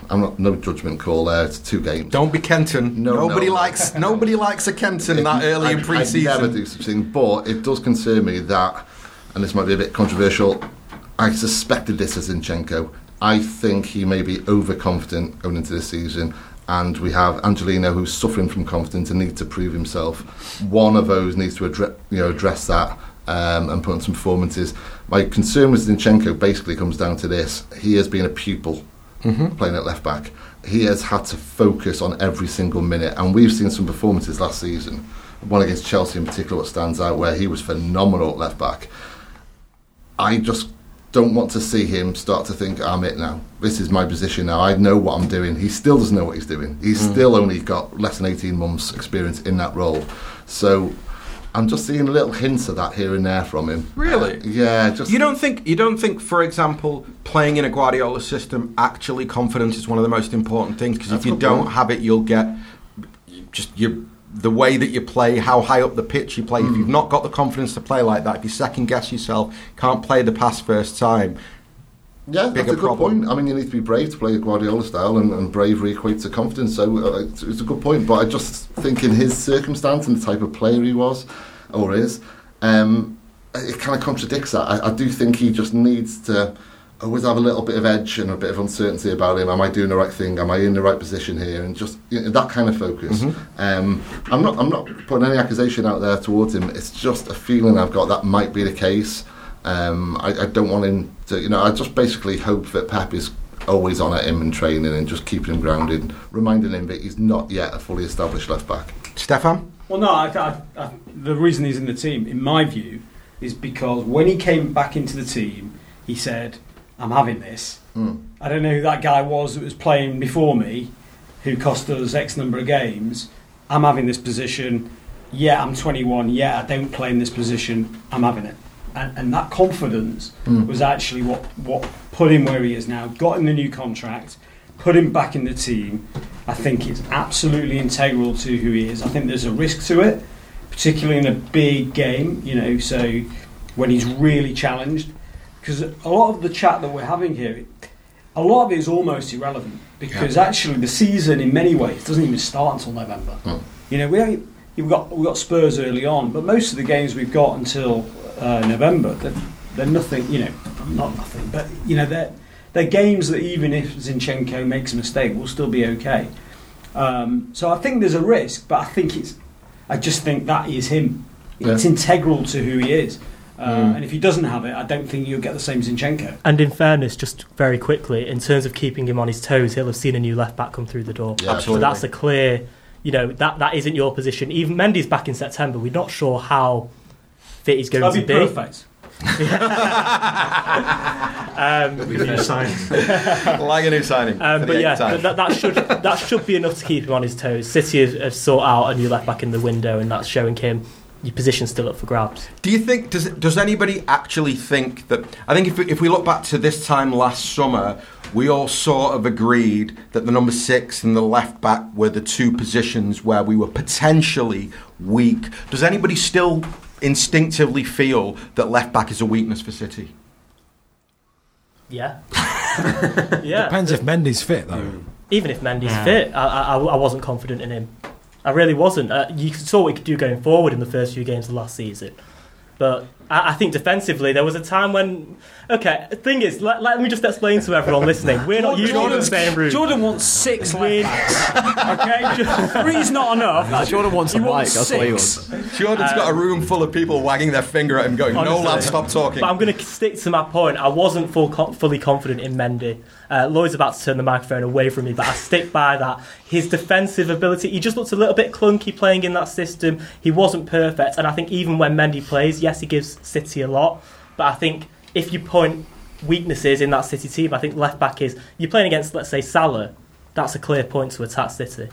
I'm not no judgment call there. It's two games. Don't be Kenton. No, nobody no. likes nobody likes a Kenton that early in I- pre-season. I never do such thing, but it does concern me that, and this might be a bit controversial. I suspected this as Zinchenko. I think he may be overconfident going into this season, and we have Angelino who's suffering from confidence and needs to prove himself. One of those needs to address, you know, address that um, and put on some performances. My concern with Zinchenko basically comes down to this: he has been a pupil playing at left back. He has had to focus on every single minute, and we've seen some performances last season. One against Chelsea in particular, what stands out, where he was phenomenal at left back. I just don't want to see him start to think, I'm it now. This is my position now. I know what I'm doing. He still doesn't know what he's doing. He's still only got less than 18 months' experience in that role. So I'm just seeing little hints of that here and there from him. Really? Uh, yeah, just. You don't think you don't think, for example, playing in a Guardiola system, actually confidence is one of the most important things because if you don't point. have it, you'll get you- just you the way that you play, how high up the pitch you play. If Hmm. you've not got the confidence to play like that, if you second guess yourself, can't play the pass first time. Yeah, that's a good problem. point. I mean, you need to be brave to play a Guardiola style, and, and bravery equates to confidence. So uh, it's, it's a good point. But I just think in his circumstance and the type of player he was or is, um, it kind of contradicts that. I, I do think he just needs to always have a little bit of edge and a bit of uncertainty about him. Am I doing the right thing? Am I in the right position here? And just you know, that kind of focus. Um, I'm not. I'm not putting any accusation out there towards him. It's just a feeling I've got that might be the case. Um, I, I don't want him to. You know, I just basically hope that Pep is always on at him in training and just keeping him grounded, reminding him that he's not yet a fully established left back. Stefan, Well, no, I, I, I, the reason he's in the team, in my view, is because when he came back into the team, he said, I'm having this. Mm. I don't know who that guy was that was playing before me, who cost us X number of games. I'm having this position. Yeah, I'm 21. Yeah, I don't play in this position. I'm having it. And, and that confidence Mm. was actually what, what put him where he is now. Got him the new contract, put him back in the team. I think it's absolutely integral to who he is. I think there's a risk to it, particularly in a big game, you know, so when he's really challenged. Because a lot of the chat that we're having here, a lot of it is almost irrelevant because actually the season in many ways doesn't even start until November. Mm. You know, we don't, we've got we've got Spurs early on, but most of the games we've got until uh, November, they're, they're nothing. You know, not nothing, but you know they're they're games that even if Zinchenko makes a mistake, will still be okay. Um, so I think there's a risk, but I think it's. I just think that is him. It's Yeah. integral to who he is. Uh, Mm. And if he doesn't have it, I don't think you'll get the same Zinchenko. And in fairness, just very quickly, in terms of keeping him on his toes, he'll have seen a new left back come through the door. Yeah, So that's a clear, you know, that that isn't your position. Even Mendy's back in September. We're not sure how fit he's going That'd to be be. perfect. Um, New sign. like a new signing. Um, but yeah, but that, that should that should be enough to keep him on his toes. City have, have sought out a new left back in the window, and that's showing him your position's still up for grabs. Do you think does does anybody actually think that? I think if we, if we look back to this time last summer, we all sort of agreed that the number six and the left back were the two positions where we were potentially weak. Does anybody still instinctively feel that left back is a weakness for City? Yeah, yeah. Depends if Mendy's fit though. Even if Mendy's Yeah. fit, I, I, I wasn't confident in him. I really wasn't. Uh, you saw what he could do going forward in the first few games of last season. But I, I think defensively, there was a time when. Okay, the thing is, let, let me just explain to everyone listening. We're not usually in the same room. Jordan wants six We're- left backs. okay, three's not enough. Nah, Jordan wants a He mic. wants That's what he six. wants. Jordan's got a room full of people wagging their finger at him, going, "No, Honestly. lad, stop talking." But I'm going to stick to my point. I wasn't full co- fully confident in Mendy. Uh, Lloyd's about to turn the microphone away from me, but I stick by that. His defensive ability, he just looks a little bit clunky playing in that system. He wasn't perfect, and I think even when Mendy plays, yes, he gives City a lot, but I think if you point weaknesses in that City team, I think left back is you're playing against, let's say, Salah. That's a clear point to attack City.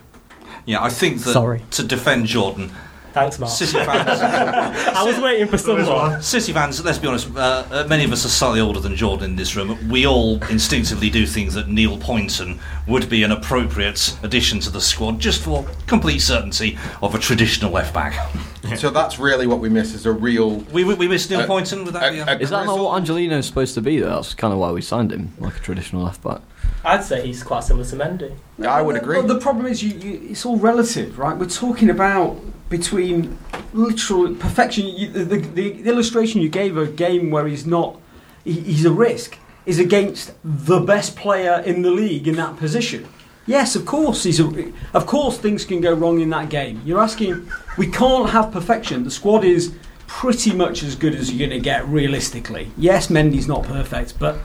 Yeah, I think that Sorry. to defend Jordan, Thanks, Mark. City fans, I was waiting for someone. City fans, let's be honest, uh, uh, many of us are slightly older than Jordan in this room. We all instinctively do things that Neil Pointon would be an appropriate addition to the squad, just for complete certainty of a traditional left back. so that's really what we miss is a real. We, we, we miss Neil Pointon with that. a- yeah. a Is that not grizzled- what Angelino's supposed to be? Though that's kind of why we signed him, like a traditional left back. I'd say he's quite similar to Mendy. I would agree. But the problem is, you, you, it's all relative, right? We're talking about between literal perfection. You, the, the, the illustration you gave of a game where he's not, he, he's a risk, is against the best player in the league in that position. Yes, of course, he's a, of course things can go wrong in that game. You're asking, we can't have perfection. The squad is pretty much as good as you're going to get realistically. Yes, Mendy's not perfect, but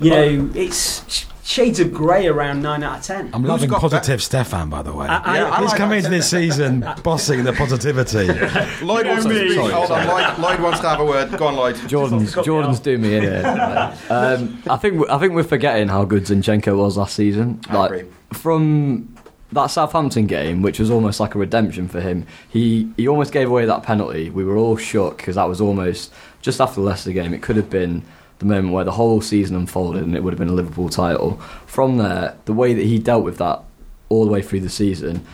you know it's shades of grey around nine out of ten. I'm Who's loving got positive Stefan, by the way. I- I- Yeah, I He's like coming into this season bossing the positivity. Lloyd wants to me. Hold on, Lloyd, Lloyd wants to have a word. Go on, Lloyd. Jordan's Jordan's off. doing me in here. um, I think we- I think we're forgetting how good Zinchenko was last season. I Like agree. from that Southampton game, which was almost like a redemption for him. He he almost gave away that penalty. We were all shook because that was almost just after the Leicester game. It could have been the moment where the whole season unfolded and it would have been a Liverpool title. From there, the way that he dealt with that all the way through the season,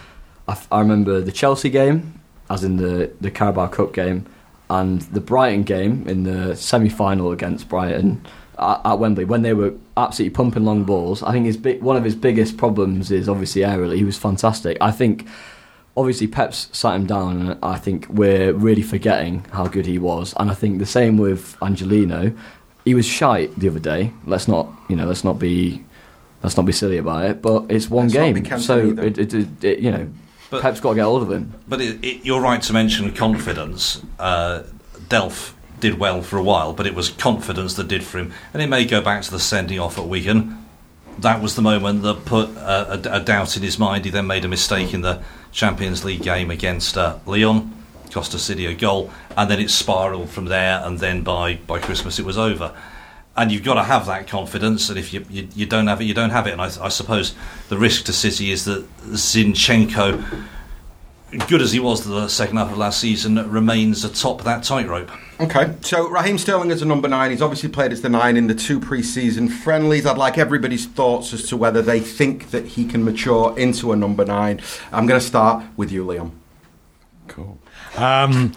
I, f- I remember the Chelsea game, as in the the Carabao Cup game, and the Brighton game in the semi final against Brighton at, at Wembley when they were absolutely pumping long balls. I think his big, one of his biggest problems is obviously aerially. He was fantastic. I think obviously Pep's sat him down, and I think we're really forgetting how good he was. And I think the same with Angelino. He was shite the other day. Let's not, you know, let's not be, let's not be silly about it. But it's one Let's not be game, Kempton so either. it, it, it, it, you know, But- Pep's got to get hold of him. But it, it, you're right to mention confidence. Uh, Delph did well for a while, but it was confidence that did for him. And it may go back to the sending off at Wigan. That was the moment that put uh, a, a doubt in his mind. He then made a mistake in the Champions League game against uh, Lyon, cost us City a goal, and then it spiralled from there. And then by, by Christmas, it was over. And you've got to have that confidence, and if you, you, you don't have it, you don't have it. And I, I suppose the risk to City is that Zinchenko good as he was the second half of last season, remains atop that tightrope. Okay, so Raheem Sterling is a number nine. He's obviously played as the nine in the two pre-season friendlies. I'd like everybody's thoughts as to whether they think that he can mature into a number nine. I'm going to start with you, Liam. Cool. Um,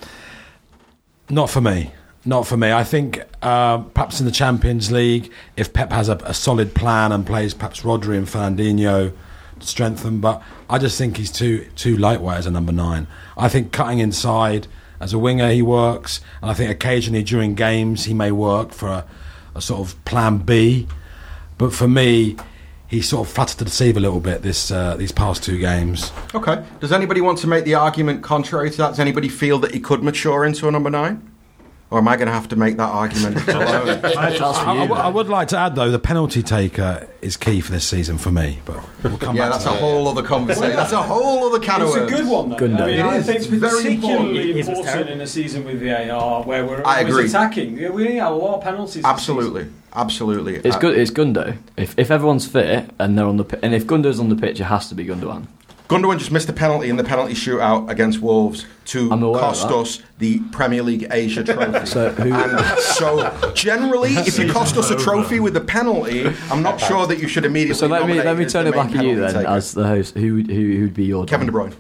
not for me. Not for me. I think uh, perhaps in the Champions League, if Pep has a, a solid plan and plays perhaps Rodri and Fernandinho to strengthen, but I just think he's too too lightweight as a number nine. I think cutting inside as a winger he works, and I think occasionally during games he may work for a, a sort of plan B. But for me, he's sort of flattered to deceive a little bit this uh, these past two games. Okay. Does anybody want to make the argument contrary to that? Does anybody feel that he could mature into a number nine? Or am I going to have to make that argument alone? That's for I, I you. w- I would like to add, though, the penalty taker is key for this season for me. But we'll come yeah, back that's to a that. whole other conversation. That's a whole other can of worms. It's a good one, though. Gundo. I, mean, It I think It's very particularly His was important in a season with VAR where we're I always agree. attacking. We- We have a lot of penalties. Absolutely, absolutely. It's Uh, good. It's Gundo. If if everyone's fit and they're on the and if Gundo's on the pitch, it has to be Gundogan. Gundogan just missed a penalty in the penalty shootout against Wolves to I'm aware of cost us the Premier League Asia trophy. So who? And so, generally, if you cost us a trophy with a penalty, I'm not sure that you should immediately. So let me let me turn it back at you then, taker. as the host. Who would- who who'd be your Kevin De Don? Bruyne.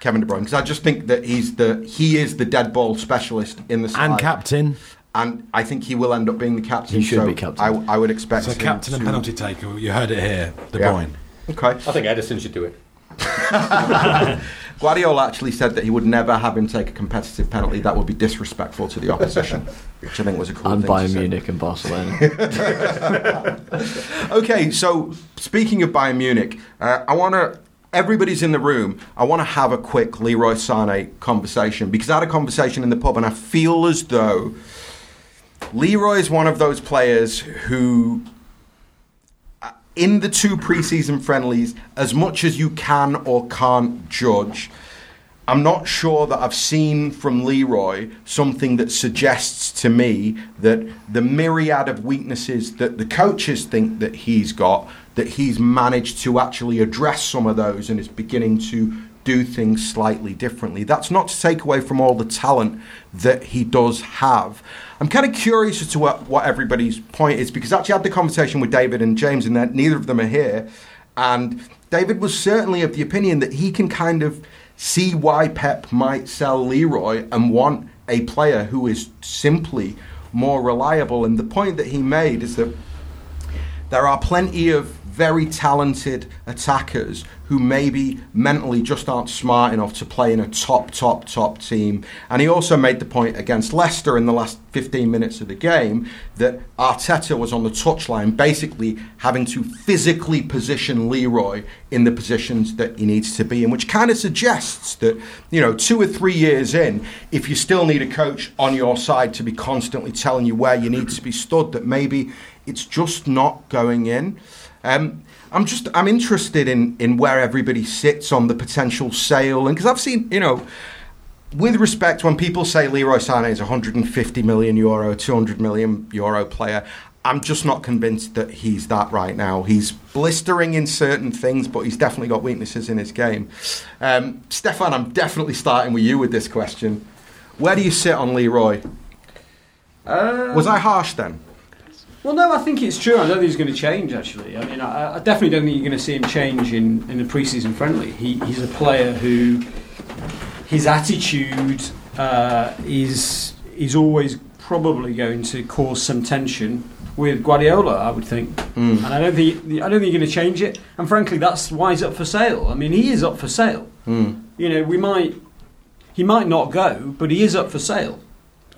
Kevin De Bruyne, because I just think that he's the he is the dead ball specialist in the side. And captain. and I think he will end up being the captain. He should so be captain. I, I would expect So him captain and penalty taker. You heard it here. De Yeah. Bruyne. Okay. I think Ederson should do it. Guardiola actually said that he would never have him take a competitive penalty. That would be disrespectful to the opposition, which I think was a cool and thing to Bayern. Munich and Barcelona. Okay, so speaking of Bayern Munich, uh, I want to. Everybody's in the room. I want to have a quick Leroy Sane conversation because I had a conversation in the pub and I feel as though Leroy is one of those players who, in the two preseason friendlies, as much as you can or can't judge, I'm not sure that I've seen from Leroy something that suggests to me that the myriad of weaknesses that the coaches think that he's got, that he's managed to actually address some of those and is beginning to do things slightly differently. That's not to take away from all the talent that he does have. I'm kind of curious as to what, what everybody's point is because I actually had the conversation with David and James, and neither of them are here. And David was certainly of the opinion that he can kind of see why Pep might sell Leroy and want a player who is simply more reliable. And the point that he made is that there are plenty of very talented attackers who maybe mentally just aren't smart enough to play in a top, top, top team. And he also made the point against Leicester in the last 15 minutes of the game that Arteta was on the touchline, basically having to physically position Leroy in the positions that he needs to be in, which kind of suggests that, you know, two or three years in, if you still need a coach on your side to be constantly telling you where you need to be stood, that maybe it's just not going in. Um, I'm just I'm interested in in where everybody sits on the potential sale, and because I've seen you know. With respect, when people say Leroy Sané is a 150 million euro, 200 million euro player, I'm just not convinced that he's that right now. He's blistering in certain things, but he's definitely got weaknesses in his game. Um, Stefan, I'm definitely starting with you with this question. Where do you sit on Leroy? Uh, Was I harsh then? Well, no, I think it's true. I don't think he's going to change. Actually, I mean, I, I definitely don't think you're going to see him change in in the preseason friendly. He, he's a player who his attitude uh, is is always probably going to cause some tension with Guardiola. I would think, Mm. and I don't think I don't think you're going to change it. And frankly, that's why he's up for sale. I mean, he is up for sale. Mm. You know, we might he might not go, but he is up for sale.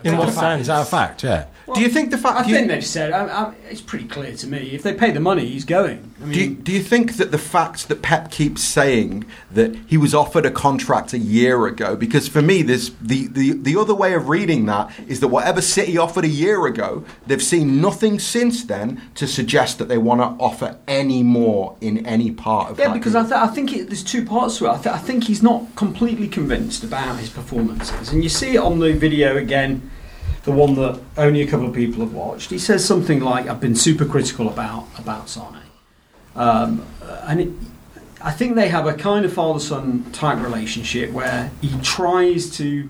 In what Is that fact? sense? Is that a fact? Yeah. Do you think the fact? I do you- think they've said. I, I, it's pretty clear to me. If they pay the money, he's going. I mean, Do you, do you think that the fact that Pep keeps saying that he was offered a contract a year ago, because for me, this the, the, the other way of reading that is that whatever City offered a year ago, they've seen nothing since then to suggest that they want to offer any more in any part of Yeah, because I, th- I think it, there's two parts to it. I, th- I think he's not completely convinced about his performances, and you see it on the video again, the one that only a couple of people have watched. He says something like, "I've been super critical about about Sane," um, and it, I think they have a kind of father-son type relationship where he tries to,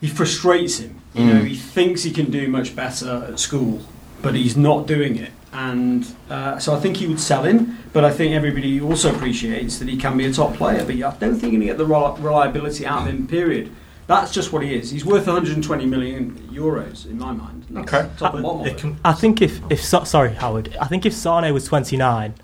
he frustrates him. You know, Mm. he thinks he can do much better at school, but he's not doing it. And uh, so I think he would sell him, but I think everybody also appreciates that he can be a top player. But I don't think you're going to get the reliability out of him. Period. That's just what he is. He's worth 120 million euros in my mind. That's Okay. top and bottom of It it. I think if if Sa- sorry Howard, I think if Sane was 29,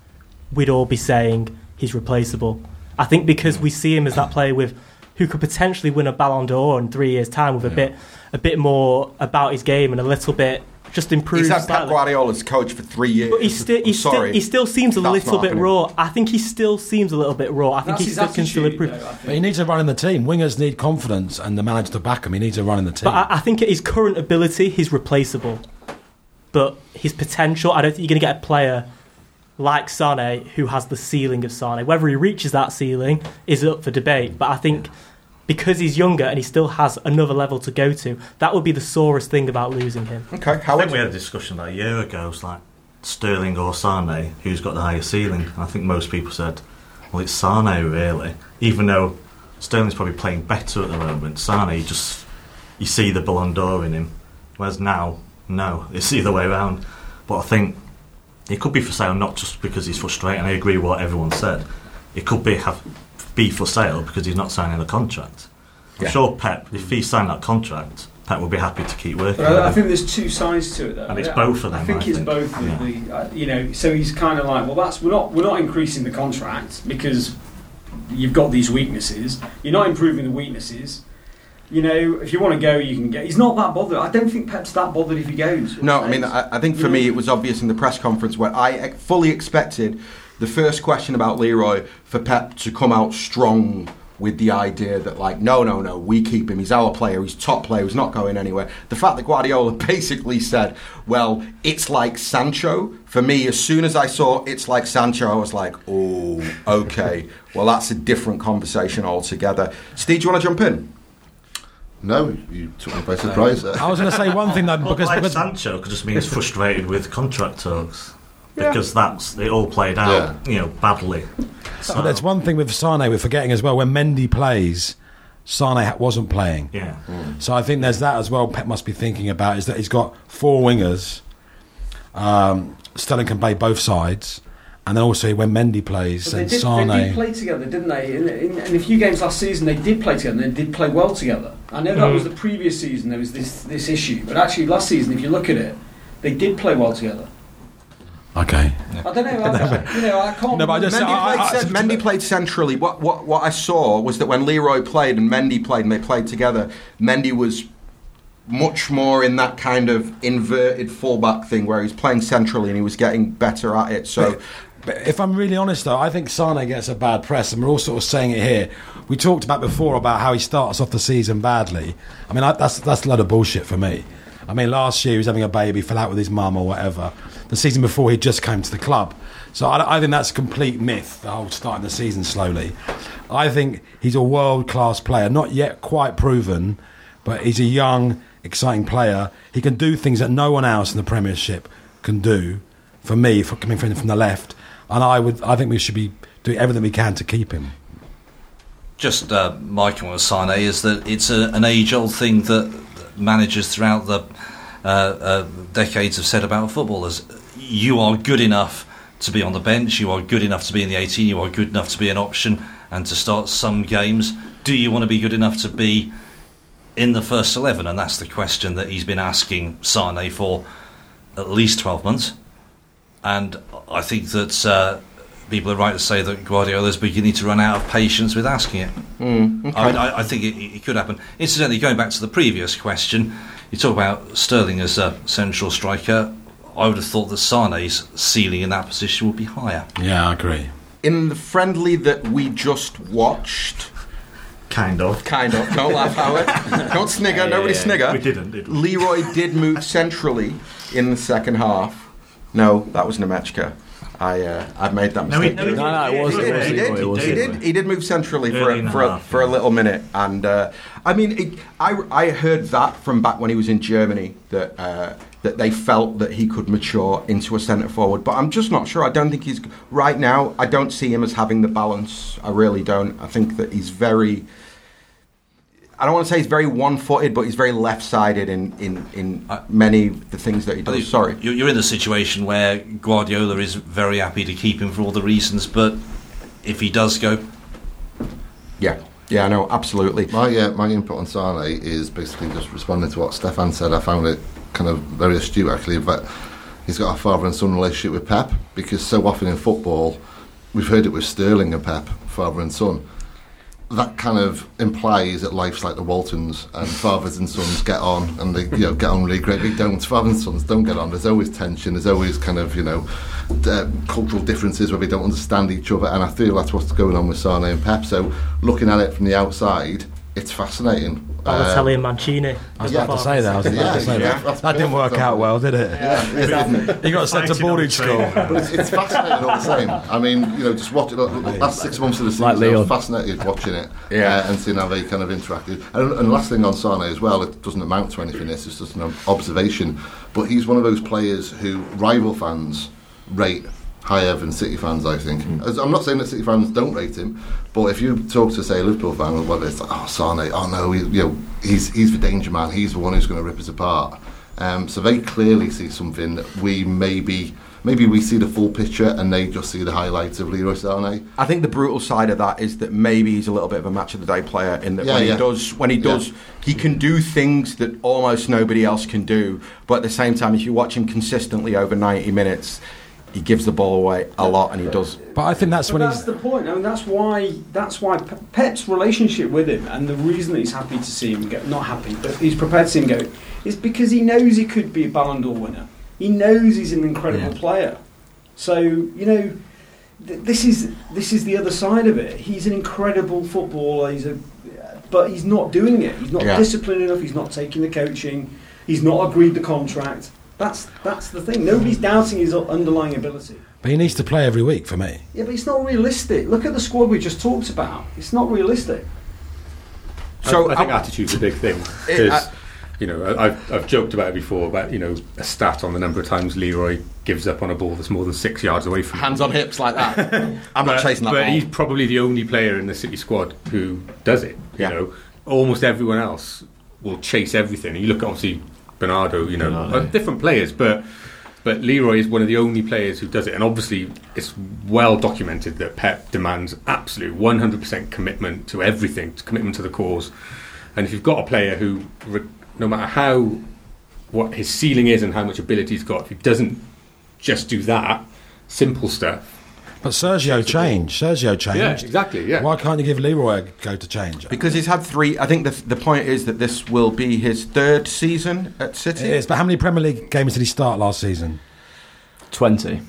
we'd all be saying he's replaceable. I think because we see him as that player with who could potentially win a Ballon d'Or in three years' time with a bit a bit more about his game and a little bit just improved. He's had Pep slightly. Guardiola's coach for three years. But he still, he I'm sorry. he still seems a That's little bit happening. raw. I think he still seems a little bit raw. I think That's he his still can still attitude, improve. though, I But he needs to run in the team. Wingers need confidence, and the manager to back him. He needs to run in the team. But I, I think at his current ability, he's replaceable. But his potential, I don't think you're going to get a player like Sane who has the ceiling of Sane. Whether he reaches that ceiling is up for debate. But I think because he's younger and he still has another level to go to, that would be the sorest thing about losing him. okay, I Howard. think we had a discussion about a year ago. It's like Sterling or Sane, who's got the higher ceiling. And I think most people said, well, it's Sane really. Even though Sterling's probably playing better at the moment, Sane, you just you see the Ballon d'Or in him. Whereas now, no, it's the other way around. But I think it could be for sale not just because he's frustrated. And I agree with what everyone said. It could be have be for sale because he's not signing a contract. I'm Yeah. sure Pep, if he signed that contract, Pep would be happy to keep working. But I, I think there's two sides to it, though. And it's I- both of them. I think I it's think. both. Of Yeah. the, uh, you know, so he's kind of like, well, that's we're not we're not increasing the contract because you've got these weaknesses. You're not improving the weaknesses. You know, if you want to go, you can go. He's not that bothered. I don't think Pep's that bothered if he goes. or No, I mean. I, I think for Yeah. me it was obvious in the press conference where I fully expected the first question about Leroy for Pep to come out strong with the idea that, like, no, no, no, we keep him. He's our player. He's top player. He's not going anywhere. The fact that Guardiola basically said, well, it's like Sancho. For me, as soon as I saw it's like Sancho, I was like, oh, okay. well, that's a different conversation altogether. Steve, do you want to jump in? No, you took me by surprise. there. I was going to say one thing though, But because, like because Sancho could just mean he's frustrated with contract talks Yeah. because that's it all played out, you know, badly. So, but there's one thing with Sane we're forgetting as well. When Mendy plays, Sane wasn't playing. yeah, So I think there's that as well. Pep must be thinking about is that he's got four wingers. Um, Sterling can play both sides, and then also when Mendy plays, But they and did, Sane. they did play together, didn't they? In, in, in a few games last season, they did play together. and They did play well together. I know that Mm. was the previous season. There was this this issue, but actually last season, if you look at it, they did play well together. Okay. I don't know. I, you know, I can't. No, but I just- Mendy, I- played, I- cen- Mendy played centrally. What, what what I saw was that when Leroy played and Mendy played and they played together, Mendy was much more in that kind of inverted fullback thing where he's playing centrally and he was getting better at it. So But if I'm really honest, though, I think Sane gets a bad press, and we're all sort of saying it here. We talked about before about how he starts off the season badly. I mean, I, that's that's a lot of bullshit for me. I mean, last year he was having a baby, fell out with his mum or whatever. The season before he just came to the club, so I, I think that's a complete myth. The whole starting the season slowly. I think he's a world class player, not yet quite proven, but he's a young, exciting player. He can do things that no one else in the Premiership can do. For me, for coming from from the left, and I would, I think we should be doing everything we can to keep him. just uh, with Sane is that it's a, an age-old thing that managers throughout the decades have said about footballers. You are good enough to be on the bench. You are good enough to be in the 18. You are good enough to be an option and to start some games. Do you want to be good enough to be in the first 11? And that's the question that he's been asking Sane for at least 12 months. And I think that uh, people are right to say that Guardiola Guardiola's beginning to run out of patience with asking it. mm, okay. I, I, I think it, it could happen. Incidentally, going back to the previous question, you talk about Sterling as a central striker. I would have thought that Sane's ceiling in that position would be higher. Yeah, I agree. in the friendly that we just watched, kind of. kind of. Don't laugh, Howard. Don't snigger. Nobody snigger. We didn't, did we? Leroy did move centrally in the second half. No, that was Nmecha. I uh, I made that No, he- mistake. no, No, no, it was. He did, he did, he did, he did move centrally for a, for, a, for a little minute, and uh, I mean, it, I I heard that from back when he was in Germany that uh, that they felt that he could mature into a centre forward, but I'm just not sure. I don't think he's right now. I don't see him as having the balance. I really don't. I think that he's very. I don't want to say he's very one-footed, but he's very left-sided in in, in I- many of the things that he does. Sorry. You're you're in the situation where Guardiola is very happy to keep him for all the reasons, but if he does go, Yeah. Yeah. I know, Absolutely. My uh, my input on Sane is basically just responding to what Stefan said. I found it kind of very astute actually, but he's got a father and son relationship with Pep because so often in football we've heard it with Sterling and Pep, father and son. That kind of implies that life's like the Waltons and fathers and sons get on and they you know get on really great. They don't. Fathers and sons don't get on. There's always tension. There's always kind of you know uh, cultural differences where they don't understand each other. And I feel that's what's going on with Sane and Pep. So looking at it from the outside, it's fascinating. Balotelli Uh, and Mancini. I was Yeah. about to say that. I was about Yeah, to say yeah, that. That didn't work perfect. out well, did it? yeah, He got sent to boarding school. but it's, it's fascinating all the same. I mean, you know, just watching the last six months of the season, Like I was fascinated watching it Yeah. uh, and seeing how they kind of interacted. And, and last thing on Sane as well, it doesn't amount to anything. This is just an observation, but he's one of those players who rival fans rate higher than City fans. I think. As, I'm not saying that City fans don't rate him, but if you talk to say a Liverpool fan, whether it's like, oh Sane, oh no, he, you know, he's he's the danger man. He's the one who's going to rip us apart. Um, so they clearly see something that we maybe maybe we see the full picture and they just see the highlights of Leroy Sané. I think the brutal side of that is that maybe he's a little bit of a match of the day player in that Yeah, when yeah. he does when he does he can do things that almost nobody else can do. But at the same time, if you watch him consistently over ninety minutes, he gives the ball away a lot, and he does. But I think that's But when that's he's. the point. I mean, that's why that's why Pep's relationship with him and the reason that he's happy to see him go, not happy, but he's prepared to see him go, is because he knows he could be a Ballon d'Or winner. He knows he's an incredible Yeah. player. So you know, th- this is this is the other side of it. He's an incredible footballer. He's a, but he's not doing it. He's not Yeah. disciplined enough. He's not taking the coaching. He's not agreed the contract. That's that's the thing. Nobody's doubting his underlying ability. But he needs to play every week for me. Yeah, but it's not realistic. Look at the squad we just talked about. It's not realistic. So I, I think I- attitude's a big thing It- I- you know I- I've I've joked about it before about you know a stat on the number of times Leroy gives up on a ball that's more than six yards away from him. Hands on hips like that. I'm not chasing that but ball. he's probably the only player in the City squad who does it. Yeah. You know, almost everyone else will chase everything. You look at obviously Bernardo, you know, Bernardo. uh, different players, but but Leroy is one of the only players who does it, and obviously it's well documented that Pep demands absolute 100% commitment to everything, to commitment to the cause. And if you've got a player who, no matter how what his ceiling is and how much ability he's got, if he doesn't just do that simple stuff, But Sergio changed. Sergio changed. yeah, exactly, yeah. Why can't you give Leroy a go to change? because he's had three. I think the the point is that this will be his third season at City. It is. But how many Premier League games did he start last season? 20.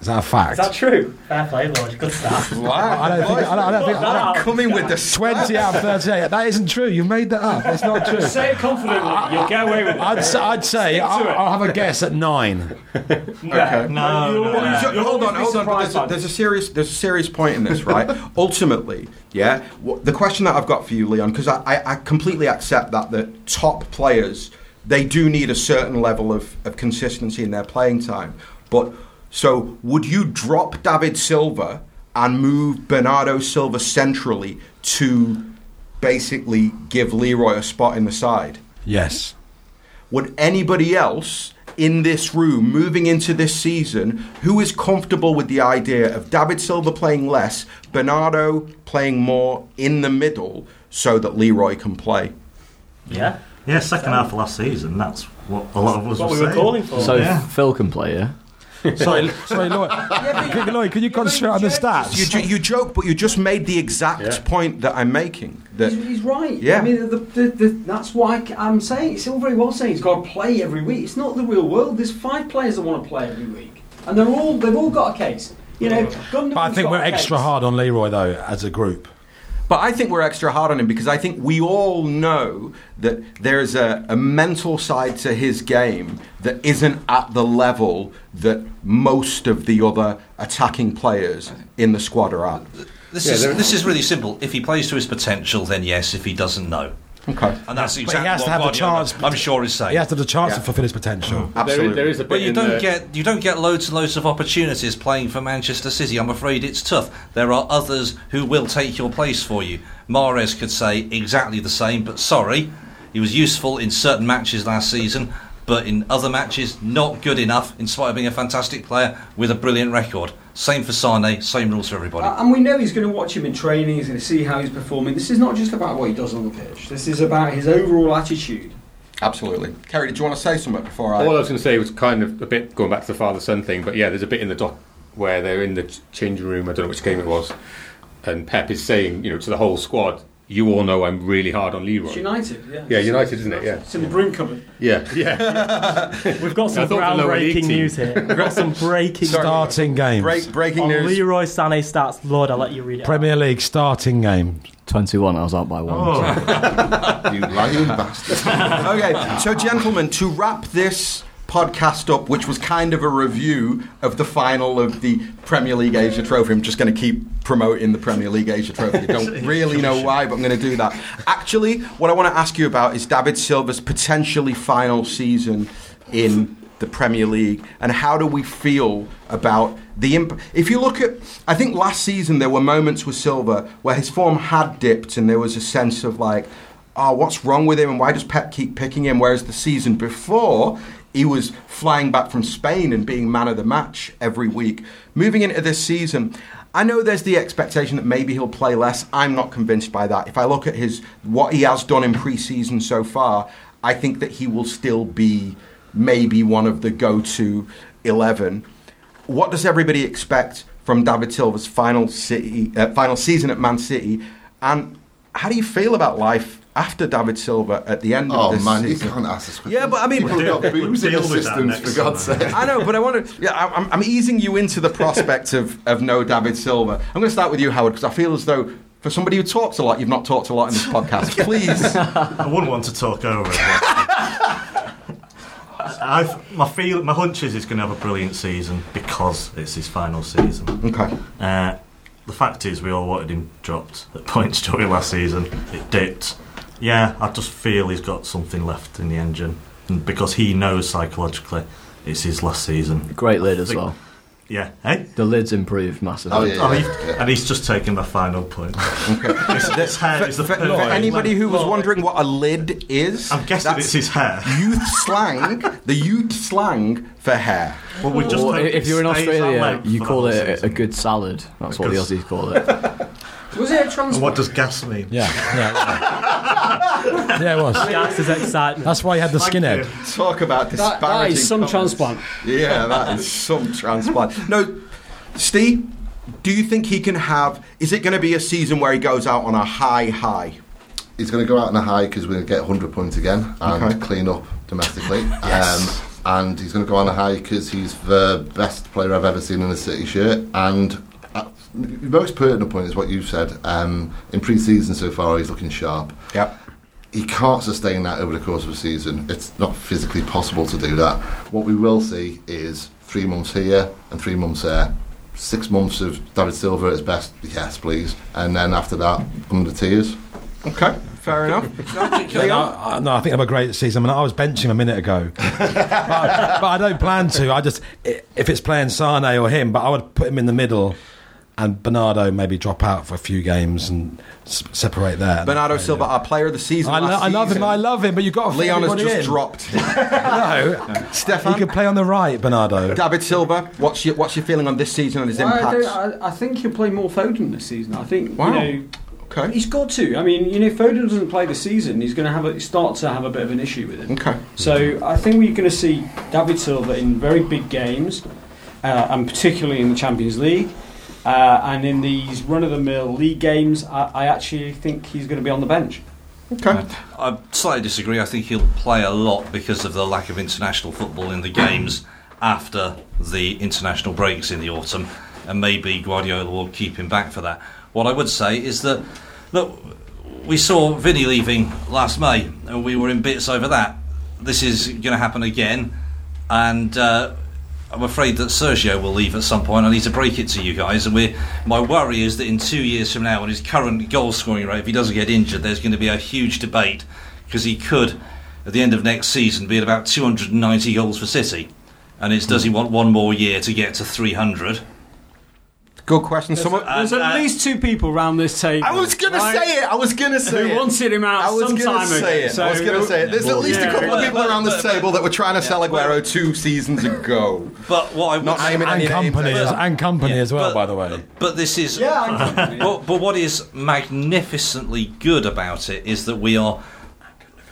Is that a fact? Is that true? Fair play, Lord. Good stuff. Wow. I don't think. I don't, I don't think. I don't, Coming with the 20 out of 38. That isn't true. You made that up. It's not true. Say it confidently. You'll get away with it. I'd, s- I'd say I'll. I'll have a guess at nine. Okay. No, You'll- no, you'll- no. You'll hold on, hold on. There's, a, there's a serious, there's a serious point in this, right? Ultimately, yeah. wh- The question that I've got for you, Leon, because I, I, I completely accept that the top players they do need a certain level of, of consistency in their playing time. But so, would you drop David Silva and move Bernardo Silva centrally to basically give Leroy a spot in the side? Yes. Would anybody else in this room moving into this season who is comfortable with the idea of David Silva playing less, Bernardo playing more in the middle so that Leroy can play? Yeah. Yeah, second half of last season. That's what a lot of us What were we were saying. calling for. So Yeah. Phil can play, yeah? Sorry, sorry, Lloyd. Can- Lloyd, can you concentrate on the You, stats? ju- you joke, but you just made the exact Yeah. point that I'm making. That He's, he's right. Yeah. I mean, the, the, the, that's why I'm saying it's all very well saying he's got to play every week. It's not the real world. There's five players that want to play every week, and they're all they've all got a case. You know, Gundogan's But I think we're extra case. hard on Leroy, though, as a group. But I think we're extra hard on him because I think we all know that there's a, a mental side to his game that isn't at the level that most of the other attacking players in the squad are at. This Yeah, is this is really simple. If he plays to his potential, then yes. If he doesn't, no. Okay. And that's he exactly has what to have the Guardiola, chance- I'm sure is saying. He has to have the chance Yeah. to fulfil his potential. Mm. Absolutely. There is, there is a bit But you in don't the- get you don't get loads and loads of opportunities playing for Manchester City. I'm afraid it's tough. There are others who will take your place for you. Mahrez could say exactly the same, but sorry, he was useful in certain matches last season, but in other matches not good enough. In spite of being a fantastic player with a brilliant record. Same for Sane. Same rules for everybody. Uh, and we know he's going to watch him in training. He's going to see how he's performing. This is not just about what he does on the pitch. This is about his overall attitude. Absolutely. Kerry, did you want to say something before I? All I was going to say was kind of a bit going back to the father son thing, but yeah, there's a bit in the doc where they're in the changing room. I don't know which game it was, and Pep is saying, you know, to the whole squad, "You all know I'm really hard on Leroy." It's United, yeah. Yeah, United, isn't it? Yeah. It's in the broom cupboard. Yeah, yeah. We've got some I thought the lower league groundbreaking team- news here. We've got some breaking Starting games. Break, breaking on news. Leroy Sané stats. Lord, I'll let you read it. out. Premier League starting game. 21, I was out by one. Oh. You lying bastard. okay, so gentlemen, to wrap this podcast up, which was kind of a review of the final of the Premier League Asia Trophy. I'm just going to keep promoting the Premier League Asia Trophy. I don't really know why, but I'm going to do that. Actually, what I want to ask you about is David Silva's potentially final season in the Premier League, and how do we feel about the imp- if you look at I think last season there were moments with Silva where his form had dipped and there was a sense of like oh what's wrong with him and why does Pep keep picking him whereas the season before He was flying back from Spain and being man of the match every week. Moving into this season, I know there's the expectation that maybe he'll play less. I'm not convinced by that. If I look at his what he has done in pre-season so far, I think that he will still be maybe one of the go-to 11. What does everybody expect from David Silva's final city, uh, final season at Man City? And how do you feel about life after David Silva at the end Oh of this man, season? you can't ask this question. Yeah, but I mean, people have got We'll booze in deal the with that systems next for God's sake. I know, but I want to. Yeah, I- I'm, I'm easing you into the prospect of, of no David Silva. I'm going to start with you, Howard, because I feel as though for somebody who talks a lot, you've not talked a lot in this podcast. Please. I wouldn't want to talk over it. I've, my feel, my hunch is he's going to have a brilliant season because it's his final season. okay. Uh, the fact is, we all wanted him dropped at points during last season. It dipped. Yeah, I just feel he's got something left in the engine, and because he knows psychologically it's his last season. Great lid as Think- well. Yeah, hey. The lid's improved massively. Oh, yeah, Oh, yeah, yeah. And he's just taken the final point. Okay. His, his hair is the For, for anybody who was wondering what a lid is, I'm guessing that's it's his hair. youth slang. The youth slang for hair. Well, we just Or hope if you're in it stays that Australia, you call it a, a good salad. That's A what the Aussies call it. Was it a And what does gas mean? Yeah, yeah. yeah, it was. Gas is excitement. That's why he had the Thank skinhead. you. Talk about That, that disparaging. some comments. transplant. Yeah, that is some transplant. No, Steve, do you think he can have? Is it going to be a season where he goes out on a high high? He's going to go out on a high because we're going to get 100 points again and Okay. clean up domestically. Yes. um, and he's going to go on a high because he's the best player I've ever seen in a City shirt. And the most pertinent point is what you've said. Um, in pre-season so far, he's looking sharp. Yep. He can't sustain that over the course of a season. It's not physically possible to do that. What we will see is three months here and three months there. Six months of David Silva at his best, yes, please. And then after that, under tears. Okay, fair enough. Yeah, no, I- no, I think I'm a great season. I mean, I was benching a minute ago, but, but I don't plan to. I just if it's playing Sane or him, but I would put him in the middle, and Bernardo maybe drop out for a few games and s- separate there. Bernardo Silva, our player of the season. I, lo- last I love season. him. I love him, but you've got to Leon has just in. dropped. him. No, he Stefan, could play on the right, Bernardo. David Silva, what's your what's your feeling on this season and his Well, I, I, I think he'll play more Foden this season. I think Wow. you know Okay. he's got to. I mean, you know, if Foden doesn't play the season, he's going to have a, start to have a bit of an issue with him. Okay. So I think we're going to see David Silva in very big games, uh, and particularly in the Champions League. Uh, and in these run-of-the-mill league games, I, I actually think he's going to be on the bench. Okay. I slightly disagree. I think he'll play a lot because of the lack of international football in the games after the international breaks in the autumn, and maybe Guardiola will keep him back for that. What I would say is that look, we saw Vinny leaving last May, and we were in bits over that. This is going to happen again, and. Uh, I'm afraid that Sergio will leave at some point. I need to break it to you guys, and we my worry is that in two years from now, on his current goal scoring rate, if he doesn't get injured, there's going to be a huge debate because he could, at the end of next season, be at about 290 goals for City, and it's does he want one more year to get to 300? Good question. Someone. There's Uh, at uh, least two people round this table. I was gonna right, say it. I was gonna say Who it. wanted him out I was some gonna time say ago. it. I was gonna say it. There's at least a Yeah. couple of people but- around this but- table that were trying to sell Aguero two seasons ago. But what I would Not say- naming and any company, names. and company Yeah, as well, but- by the way. But this is Yeah, but, but what is magnificently good about it is that we are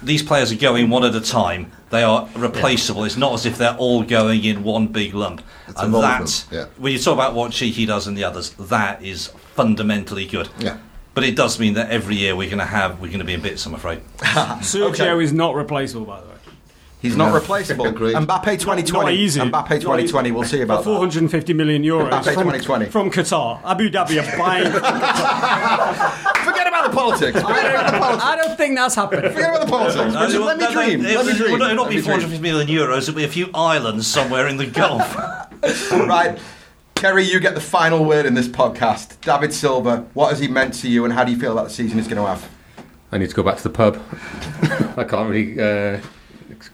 these players are going one at a time. They are replaceable. It's not as if they're all going in one big lump. It's and that, yeah. when you talk about what Txiki does and the others, that is fundamentally good. Yeah. But it does mean that every year we're going to have we're going to be in bits. I'm afraid. Sergio Okay. is not replaceable, by the way. He's not No. replaceable. Agreed. Mbappe 2020. Not easy. Mbappe 2020. easy. We'll see For about that. 450 million euros Mbappe from, 2020. from Qatar. Abu Dhabi are buying. Forget about the politics. Forget about the politics. I don't think that's happened. Forget about the politics. Just let me No, no, dream. It, Let me dream. it dream. will not be Let me dream. 450 million euros. It'll be a few islands somewhere in the Gulf. Right. Kerry, you get the final word in this podcast. David Silva, what has he meant to you and how do you feel about the season he's going to have? I need to go back to the pub. I can't really uh,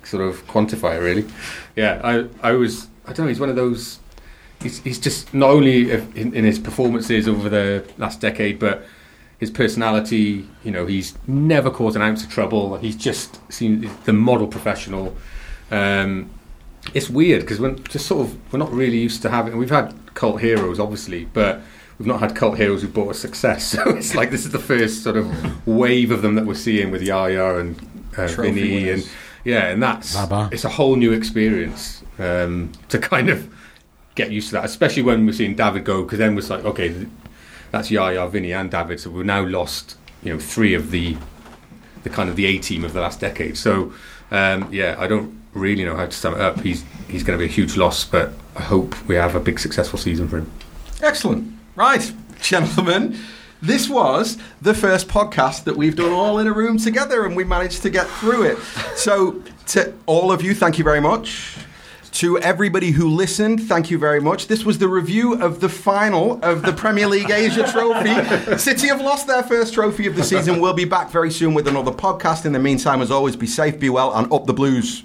sort of quantify it really. Yeah, I I was I don't know. He's one of those. He's he's just not only in, in his performances over the last decade, but his personality. You know, he's never caused an ounce of trouble. He's just seems the model professional. Um, it's weird because we're just sort of we're not really used to having. We've had cult heroes, obviously, but we've not had cult heroes who brought us success. So it's like this is the first sort of wave of them that we're seeing with Yaya and uh, Vinny and yeah, and that's Baba. it's a whole new experience um, to kind of get used to that, especially when we're seeing David go because then it's like okay, th- that's Yaya, Vinny, and David. So we've now lost you know three of the the kind of the A team of the last decade. So um, yeah, I don't really know how to sum it up. He's he's going to be a huge loss, but I hope we have a big successful season for him. Excellent. Right, gentlemen. This was the first podcast that we've done all in a room together, and we managed to get through it. So, to all of you, thank you very much. To everybody who listened, thank you very much. This was the review of the final of the Premier League Asia Trophy. City have lost their first trophy of the season. We'll be back very soon with another podcast. In the meantime, as always, be safe, be well, and up the blues.